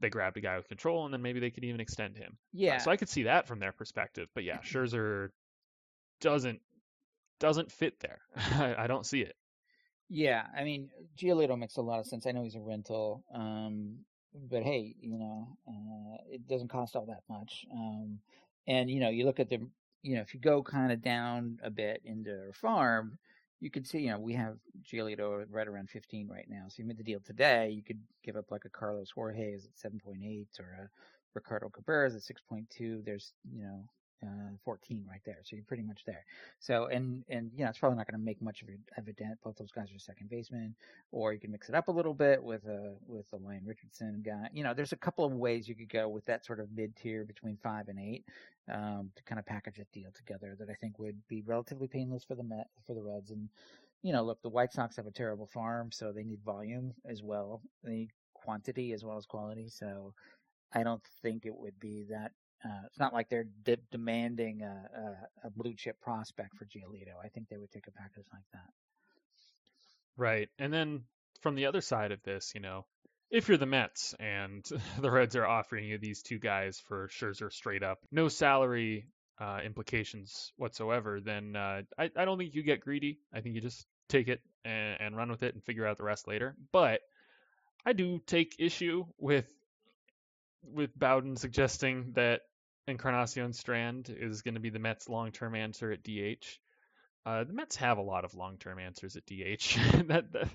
they grabbed a guy with control and then maybe they could even extend him. Uh, Yeah. so I could see that from their perspective. But yeah, Scherzer doesn't doesn't fit there. I, I don't see it. Yeah, I mean, Giolito makes a lot of sense. I know he's a rental, um, but hey, you know, uh, it doesn't cost all that much. Um, and you know, you look at the, you know, if you go kind of down a bit into farm, you could see, you know, we have Giolito right around 15 right now. So you made the deal today, you could give up like a Carlos Jorge is at 7.8 or a Ricardo Cabrera is at 6.2. There's, you know, uh, 14 right there. So you're pretty much there. So and and you know it's probably not going to make much of a, of a dent. Both those guys are second basemen, or you can mix it up a little bit with a with a Lane Richardson guy. You know, there's a couple of ways you could go with that sort of mid tier between five and eight um, to kind of package a deal together that I think would be relatively painless for the Met for the Reds. And you know, look, the White Sox have a terrible farm, so they need volume as well. They need quantity as well as quality. So I don't think it would be that uh, it's not like they're de- demanding a, a, a blue chip prospect for Giolito. I think they would take a package like that. Right. And then from the other side of this, you know, if you're the Mets and the Reds are offering you these two guys for Scherzer straight up, no salary uh, implications whatsoever, then uh, I, I don't think you get greedy. I think you just take it and, and run with it and figure out the rest later. But I do take issue with with Bowden suggesting that Encarnacion Strand is going to be the Mets' long-term answer at DH. Uh, the Mets have a lot of long-term answers at DH. that, that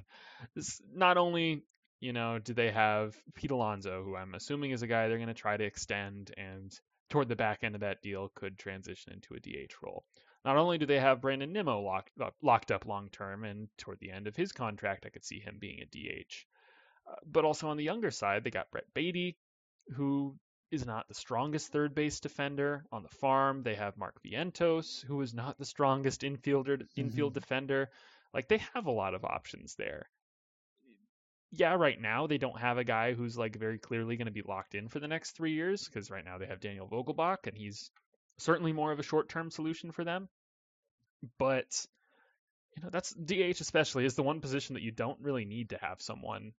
is not only you know do they have Pete Alonso, who I'm assuming is a guy they're going to try to extend, and toward the back end of that deal could transition into a DH role. Not only do they have Brandon Nimmo locked up, locked up long-term, and toward the end of his contract, I could see him being a DH. Uh, but also on the younger side, they got Brett Baty, who is not the strongest third base defender on the farm. They have Mark Vientos, who is not the strongest infielder infield mm-hmm. defender. Like they have a lot of options there. Yeah, right now they don't have a guy who's like very clearly going to be locked in for the next three years because right now they have Daniel Vogelbach and he's certainly more of a short-term solution for them. But you know that's DH especially is the one position that you don't really need to have someone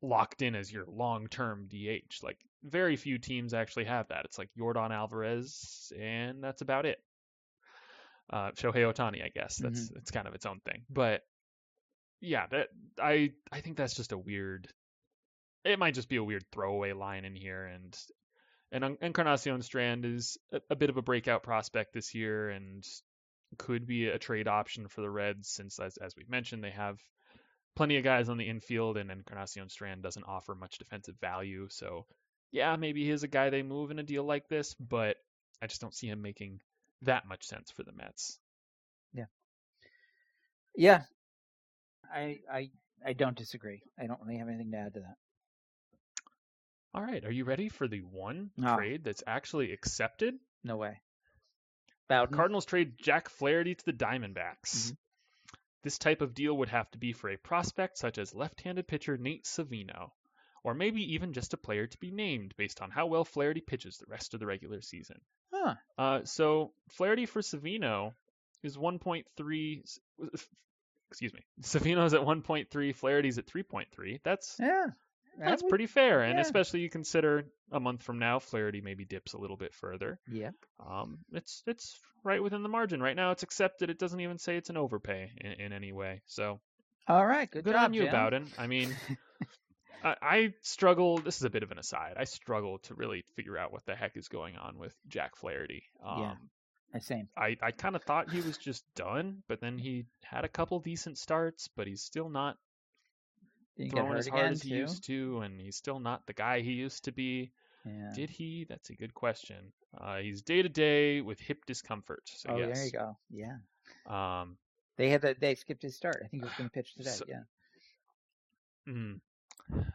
locked in as your long-term DH. Like very few teams actually have that. It's like Yordan Alvarez, and that's about it. Uh, Shohei Ohtani, I guess that's it's kind of its own thing. But yeah, that I I think that's just a weird. It might just be a weird throwaway line in here, and and Encarnacion Strand is a, a bit of a breakout prospect this year, and could be a trade option for the Reds since, as as we've mentioned, they have plenty of guys on the infield, and Encarnacion Strand doesn't offer much defensive value. So, yeah, maybe he's a guy they move in a deal like this, but I just don't see him making that much sense for the Mets. Yeah. Yeah. I I I don't disagree. I don't really have anything to add to that. All right, are you ready for the one No. trade that's actually accepted? No way. Bowden. Cardinals trade Jack Flaherty to the Diamondbacks. Mhm. This type of deal would have to be for a prospect such as left-handed pitcher Nate Savino, or maybe even just a player to be named based on how well Flaherty pitches the rest of the regular season. Huh. Uh, so Flaherty for Savino is 1.3. Excuse me. Savino's at 1.3. Flaherty's at 3.3. That's Yeah. that's would- pretty fair, and yeah. especially you consider a month from now, Flaherty maybe dips a little bit further. Yeah. Um, it's it's right within the margin right now. It's accepted. It doesn't even say it's an overpay in, in any way. So All right. Good, good job, on you, Jim. Bowden. I mean, I, I struggle. This is a bit of an aside. I struggle to really figure out what the heck is going on with Jack Flaherty. Um, Yeah. Same. I, I kind of thought he was just done, but then he had a couple decent starts, but he's still not throwing as hard as he too? used to, and he's still not the guy he used to be. Yeah. Did he? That's a good question. Uh, he's day to day with hip discomfort. So oh, yes. there you go. Yeah. Um, They had that. They skipped his start. I think he was going to pitch today. So- yeah. mm.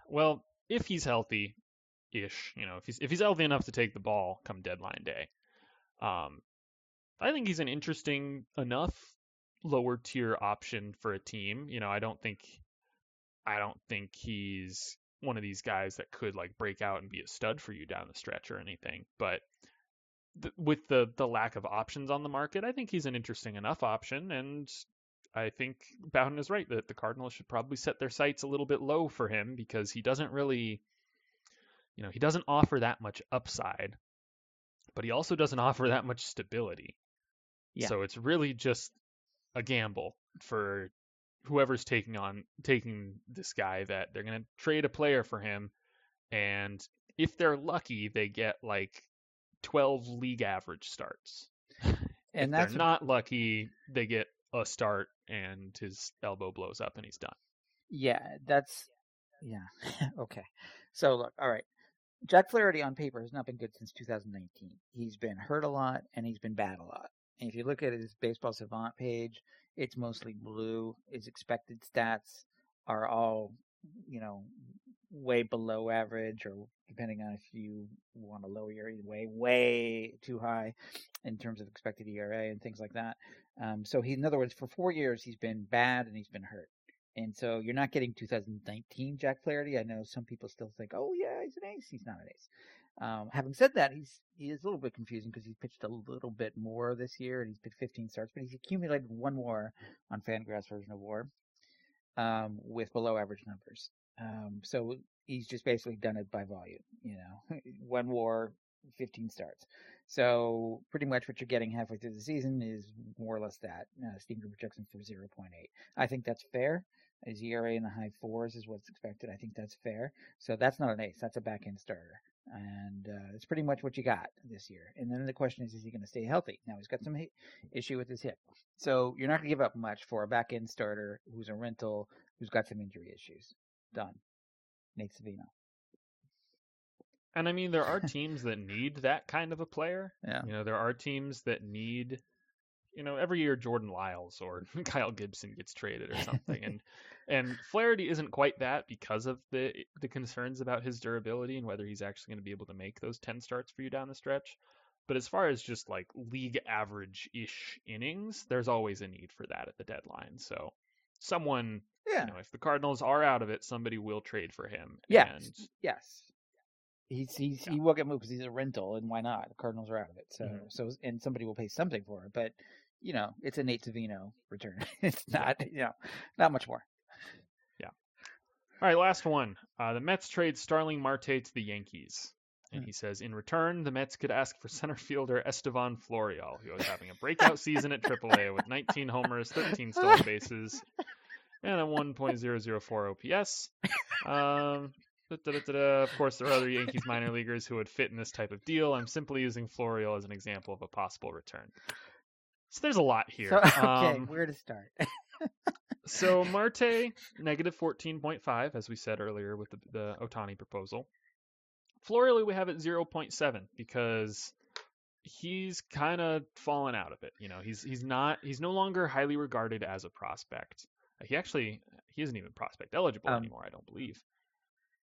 Well, if he's healthy, ish, you know, if he's if he's healthy enough to take the ball come deadline day, um, I think he's an interesting enough lower tier option for a team. You know, I don't think I don't think he's one of these guys that could like break out and be a stud for you down the stretch or anything. But th- with the the lack of options on the market, I think he's an interesting enough option, and I think Bowden is right that the Cardinals should probably set their sights a little bit low for him because he doesn't really, you know, he doesn't offer that much upside, but he also doesn't offer that much stability. Yeah. So it's really just a gamble for whoever's taking on taking this guy that they're going to trade a player for him and if they're lucky they get like 12 league average starts And if that's they're not lucky they get a start and his elbow blows up and he's done Yeah, that's yeah. okay. So look, all right. Jack Flaherty on paper has not been good since 2019. He's been hurt a lot and he's been bad a lot. And if you look at his baseball savant page, it's mostly blue. His expected stats are all, you know, way below average or depending on if you want to lower your way way too high in terms of expected ERA and things like that. Um, so he, in other words, for four years he's been bad and he's been hurt. And so you're not getting 2019 Jack Flaherty. I know some people still think, oh yeah, he's an ace. He's not an ace. Um, having said that, he's he is a little bit confusing because he's pitched a little bit more this year and he's pitched 15 starts, but he's accumulated one more on Fangraphs version of WAR um, with below average numbers. Um, so he's just basically done it by volume. You know, one WAR, 15 starts. So pretty much what you're getting halfway through the season is more or less that. Uh, Steamer projects him for 0.8. I think that's fair. His ERA in the high fours is what's expected. I think that's fair. So that's not an ace. That's a back end starter. And uh, it's pretty much what you got this year. And then the question is, is he going to stay healthy? Now he's got some hi- issue with his hip. So you're not going to give up much for a back end starter who's a rental, who's got some injury issues. Done. Nate Savino. And i mean there are teams that need that kind of a player Yeah. you know there are teams that need you know every year jordan lyles or kyle gibson gets traded or something and and flaherty isn't quite that because of the the concerns about his durability and whether he's actually going to be able to make those 10 starts for you down the stretch but as far as just like league average ish innings there's always a need for that at the deadline so someone Yeah. you know if the cardinals are out of it somebody will trade for him Yes. and Yes. He's, he's Yeah. he will get moved because he's a rental, and why not? The Cardinals are out of it, so Mhm. so and somebody will pay something for it. But you know, it's a Nate Savino return. it's not you know not much more. Yeah. All right, last one. Uh, the Mets trade Starling Marte to the Yankees. And Hmm. he says, in return, the Mets could ask for center fielder Estevan Florial, who is having a breakout season at AAA with 19 homers, 13 stolen bases, and a 1.004 OPS. Um. Of course, there are other Yankees minor leaguers who would fit in this type of deal. I'm simply using Florial as an example of a possible return. So there's a lot here. So, okay, Um, where to start? so Marte negative 14.5, as we said earlier with the, the Ohtani proposal. Florial we have at 0.7 because he's kind of fallen out of it. You know, he's he's not he's no longer highly regarded as a prospect. He actually he isn't even prospect eligible Um, anymore. I don't believe.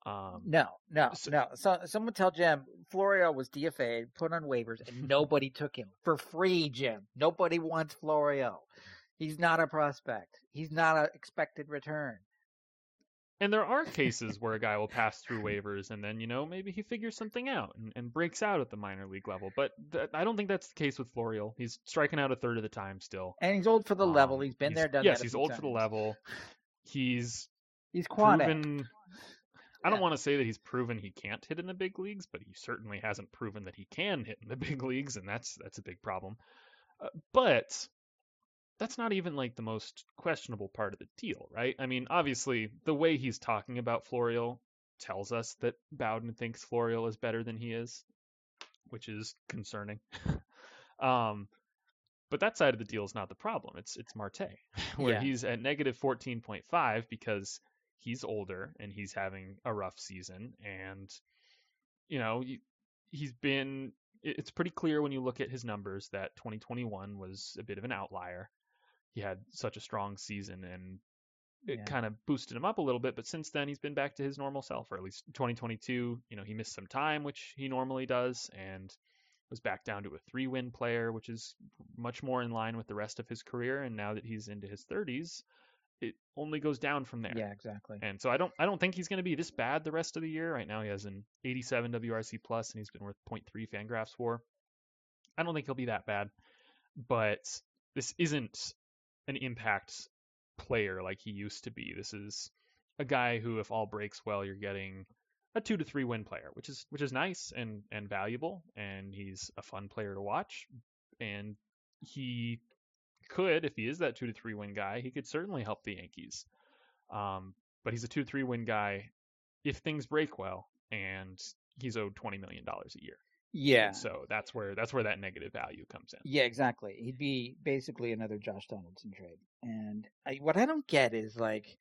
Um, no, no, so- no. So someone tell Jim Florial was DFA'd, put on waivers, and nobody took him for free. Jim, nobody wants Florial. He's not a prospect. He's not an expected return. And there are cases where a guy will pass through waivers and then, you know, maybe he figures something out and, and breaks out at the minor league level. But th- I don't think that's the case with Florial. He's striking out a third of the time still. And he's old for the level. Um, He's been he's- there, done Yes, that. a he's old for the level. He's He's quad proven. I don't want to say that he's proven he can't hit in the big leagues, but he certainly hasn't proven that he can hit in the big leagues, and that's that's a big problem. Uh, but that's not even like the most questionable part of the deal, right? I mean, obviously, the way he's talking about Florial tells us that Bowden thinks Florial is better than he is, which is concerning. um, but that side of the deal is not the problem. It's it's Marte, where Yeah. he's at negative 14.5 because he's older and he's having a rough season and you know, he's been. It's pretty clear when you look at his numbers that 2021 was a bit of an outlier. He had such a strong season, and it Yeah. kind of boosted him up a little bit. But since then, he's been back to his normal self, or at least 2022. You know, he missed some time, which he normally does, and was back down to a three-win player, which is much more in line with the rest of his career. And now that he's into his 30s, it only goes down from there. Yeah, exactly. And so I don't I don't think he's going to be this bad the rest of the year. Right now he has an 87 WRC plus and he's been worth 0.3 Fangraphs for. I don't think he'll be that bad, but this isn't an impact player like he used to be. This is a guy who, if all breaks well, you're getting a two to three win player, which is which is nice and and valuable, and he's a fun player to watch. And he could, if he is that two to three win guy, he could certainly help the Yankees. Um, but he's a two three win guy if things break well, and he's owed twenty million dollars a year. Yeah. And so that's where that's where that negative value comes in. Yeah, exactly. He'd be basically another Josh Donaldson trade. And I, what I don't get is like,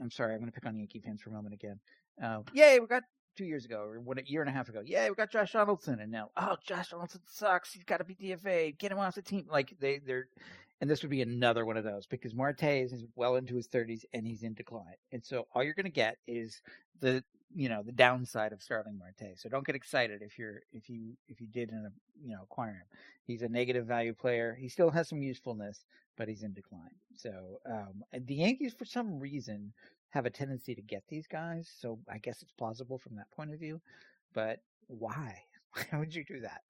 I'm sorry, I'm going to pick on Yankee fans for a moment again. Uh, yay, we got two years ago or what a year and a half ago. Yeah, we got Josh Donaldson, and now oh, Josh Donaldson sucks. He's got to be DFA. Get him off the team. Like they they're. And this would be another one of those because Marte is well into his 30s and he's in decline. And so all you're going to get is the you know the downside of Starling Marte. So don't get excited if you're if you if you did up you know acquire him. He's a negative value player. He still has some usefulness, but he's in decline. So um, the Yankees, for some reason, have a tendency to get these guys. So I guess it's plausible from that point of view. But why? Why would you do that?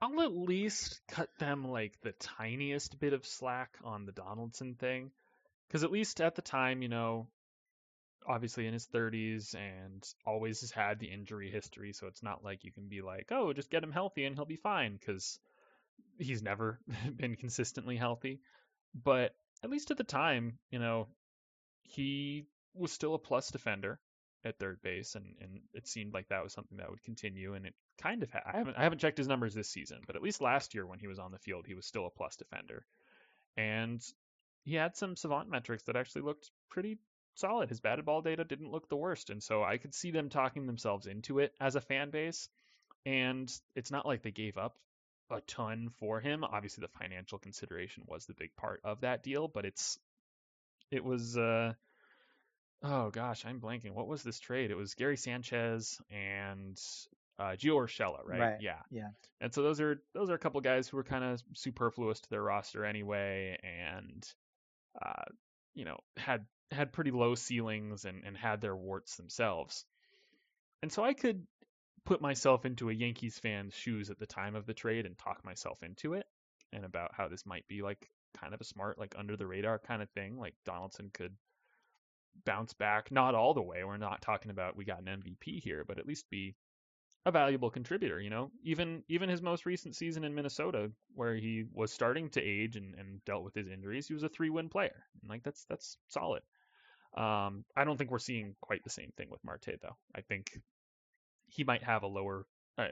I'll at least cut them like the tiniest bit of slack on the Donaldson thing. Because at least at the time, you know, obviously in his 30s and always has had the injury history. So it's not like you can be like, oh, just get him healthy and he'll be fine. Because he's never been consistently healthy. But at least at the time, you know, he was still a plus defender at third base, and, and it seemed like that was something that would continue. And it kind of ha- I haven't I haven't checked his numbers this season, but at least last year when he was on the field, he was still a plus defender, and he had some savant metrics that actually looked pretty solid. His batted ball data didn't look the worst, and so I could see them talking themselves into it as a fan base. And it's not like they gave up a ton for him. Obviously, the financial consideration was the big part of that deal, but it's it was uh oh gosh, I'm blanking. What was this trade? It was Gary Sanchez and uh Gio Urshela, right? Right, Yeah. yeah. And so those are those are a couple guys who were kind of superfluous to their roster anyway and uh you know, had had pretty low ceilings and, and had their warts themselves. And so I could put myself into a Yankees fan's shoes at the time of the trade and talk myself into it and about how this might be like kind of a smart, like under the radar kind of thing. Like Donaldson could bounce back, not all the way. We're not talking about we got an MVP here, but at least be a valuable contributor, you know. Even even his most recent season in Minnesota, where he was starting to age and, and dealt with his injuries, he was a three win player. And like that's that's solid. Um, I don't think we're seeing quite the same thing with Marte though. I think he might have a lower. Uh,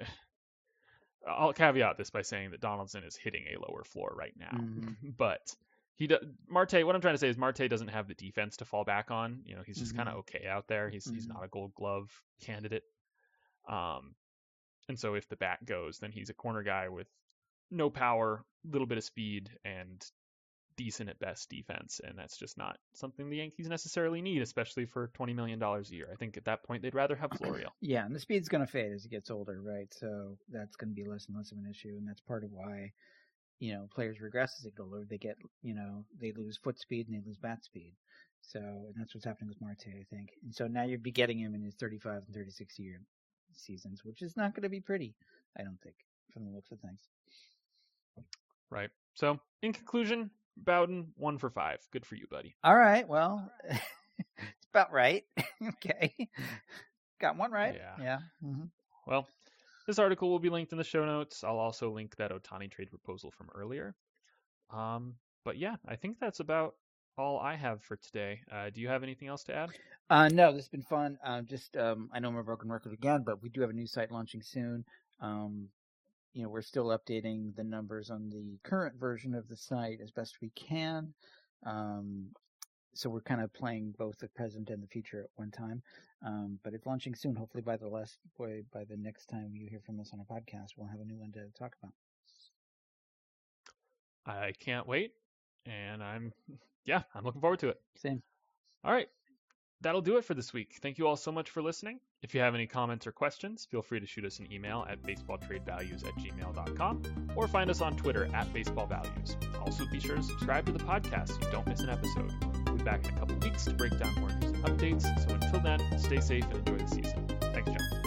I'll caveat this by saying that Donaldson is hitting a lower floor right now, Mhm. but he do, Marte. What I'm trying to say is Marte doesn't have the defense to fall back on. You know, he's just kind of okay out there. He's he's Mhm. not a Gold Glove candidate. Um, and so if the bat goes, then he's a corner guy with no power, little bit of speed, and decent at best defense, and that's just not something the Yankees necessarily need, especially for twenty million dollars a year. I think at that point they'd rather have Florial. Yeah, and the speed's going to fade as he gets older, right? So that's going to be less and less of an issue, and that's part of why, you know, players regress as they get older. They get, you know, they lose foot speed and they lose bat speed. So, and that's what's happening with Marte, I think. And so now you'd be getting him in his 35 and 36 year seasons, which is not going to be pretty, I don't think, from the looks of things. Right. So in conclusion, Bowden one for five. Good for you, buddy. All right, well, it's about right. okay. Got one right. Yeah. Yeah. hmm Well, this article will be linked in the show notes. I'll also link that Ohtani trade proposal from earlier. Um, but yeah, I think that's about all I have for today. Uh, do you have anything else to add? Uh, no, this has been fun. Uh, just um, I know I'm a broken record again, but we do have a new site launching soon. Um, you know, we're still updating the numbers on the current version of the site as best we can. Um, so we're kind of playing both the present and the future at one time. Um, but it's launching soon. Hopefully by the last by, by the next time you hear from us on a podcast, we'll have a new one to talk about. I can't wait, and I'm yeah, I'm looking forward to it. Same. All right. That'll do it for this week. Thank you all so much for listening. If you have any comments or questions, feel free to shoot us an email at baseballtradevalues at gmail.com or find us on Twitter at baseballvalues. Also, be sure to subscribe to the podcast so you don't miss an episode. We'll be back in a couple weeks to break down more news and updates. So until then, stay safe and enjoy the season. Thanks, John.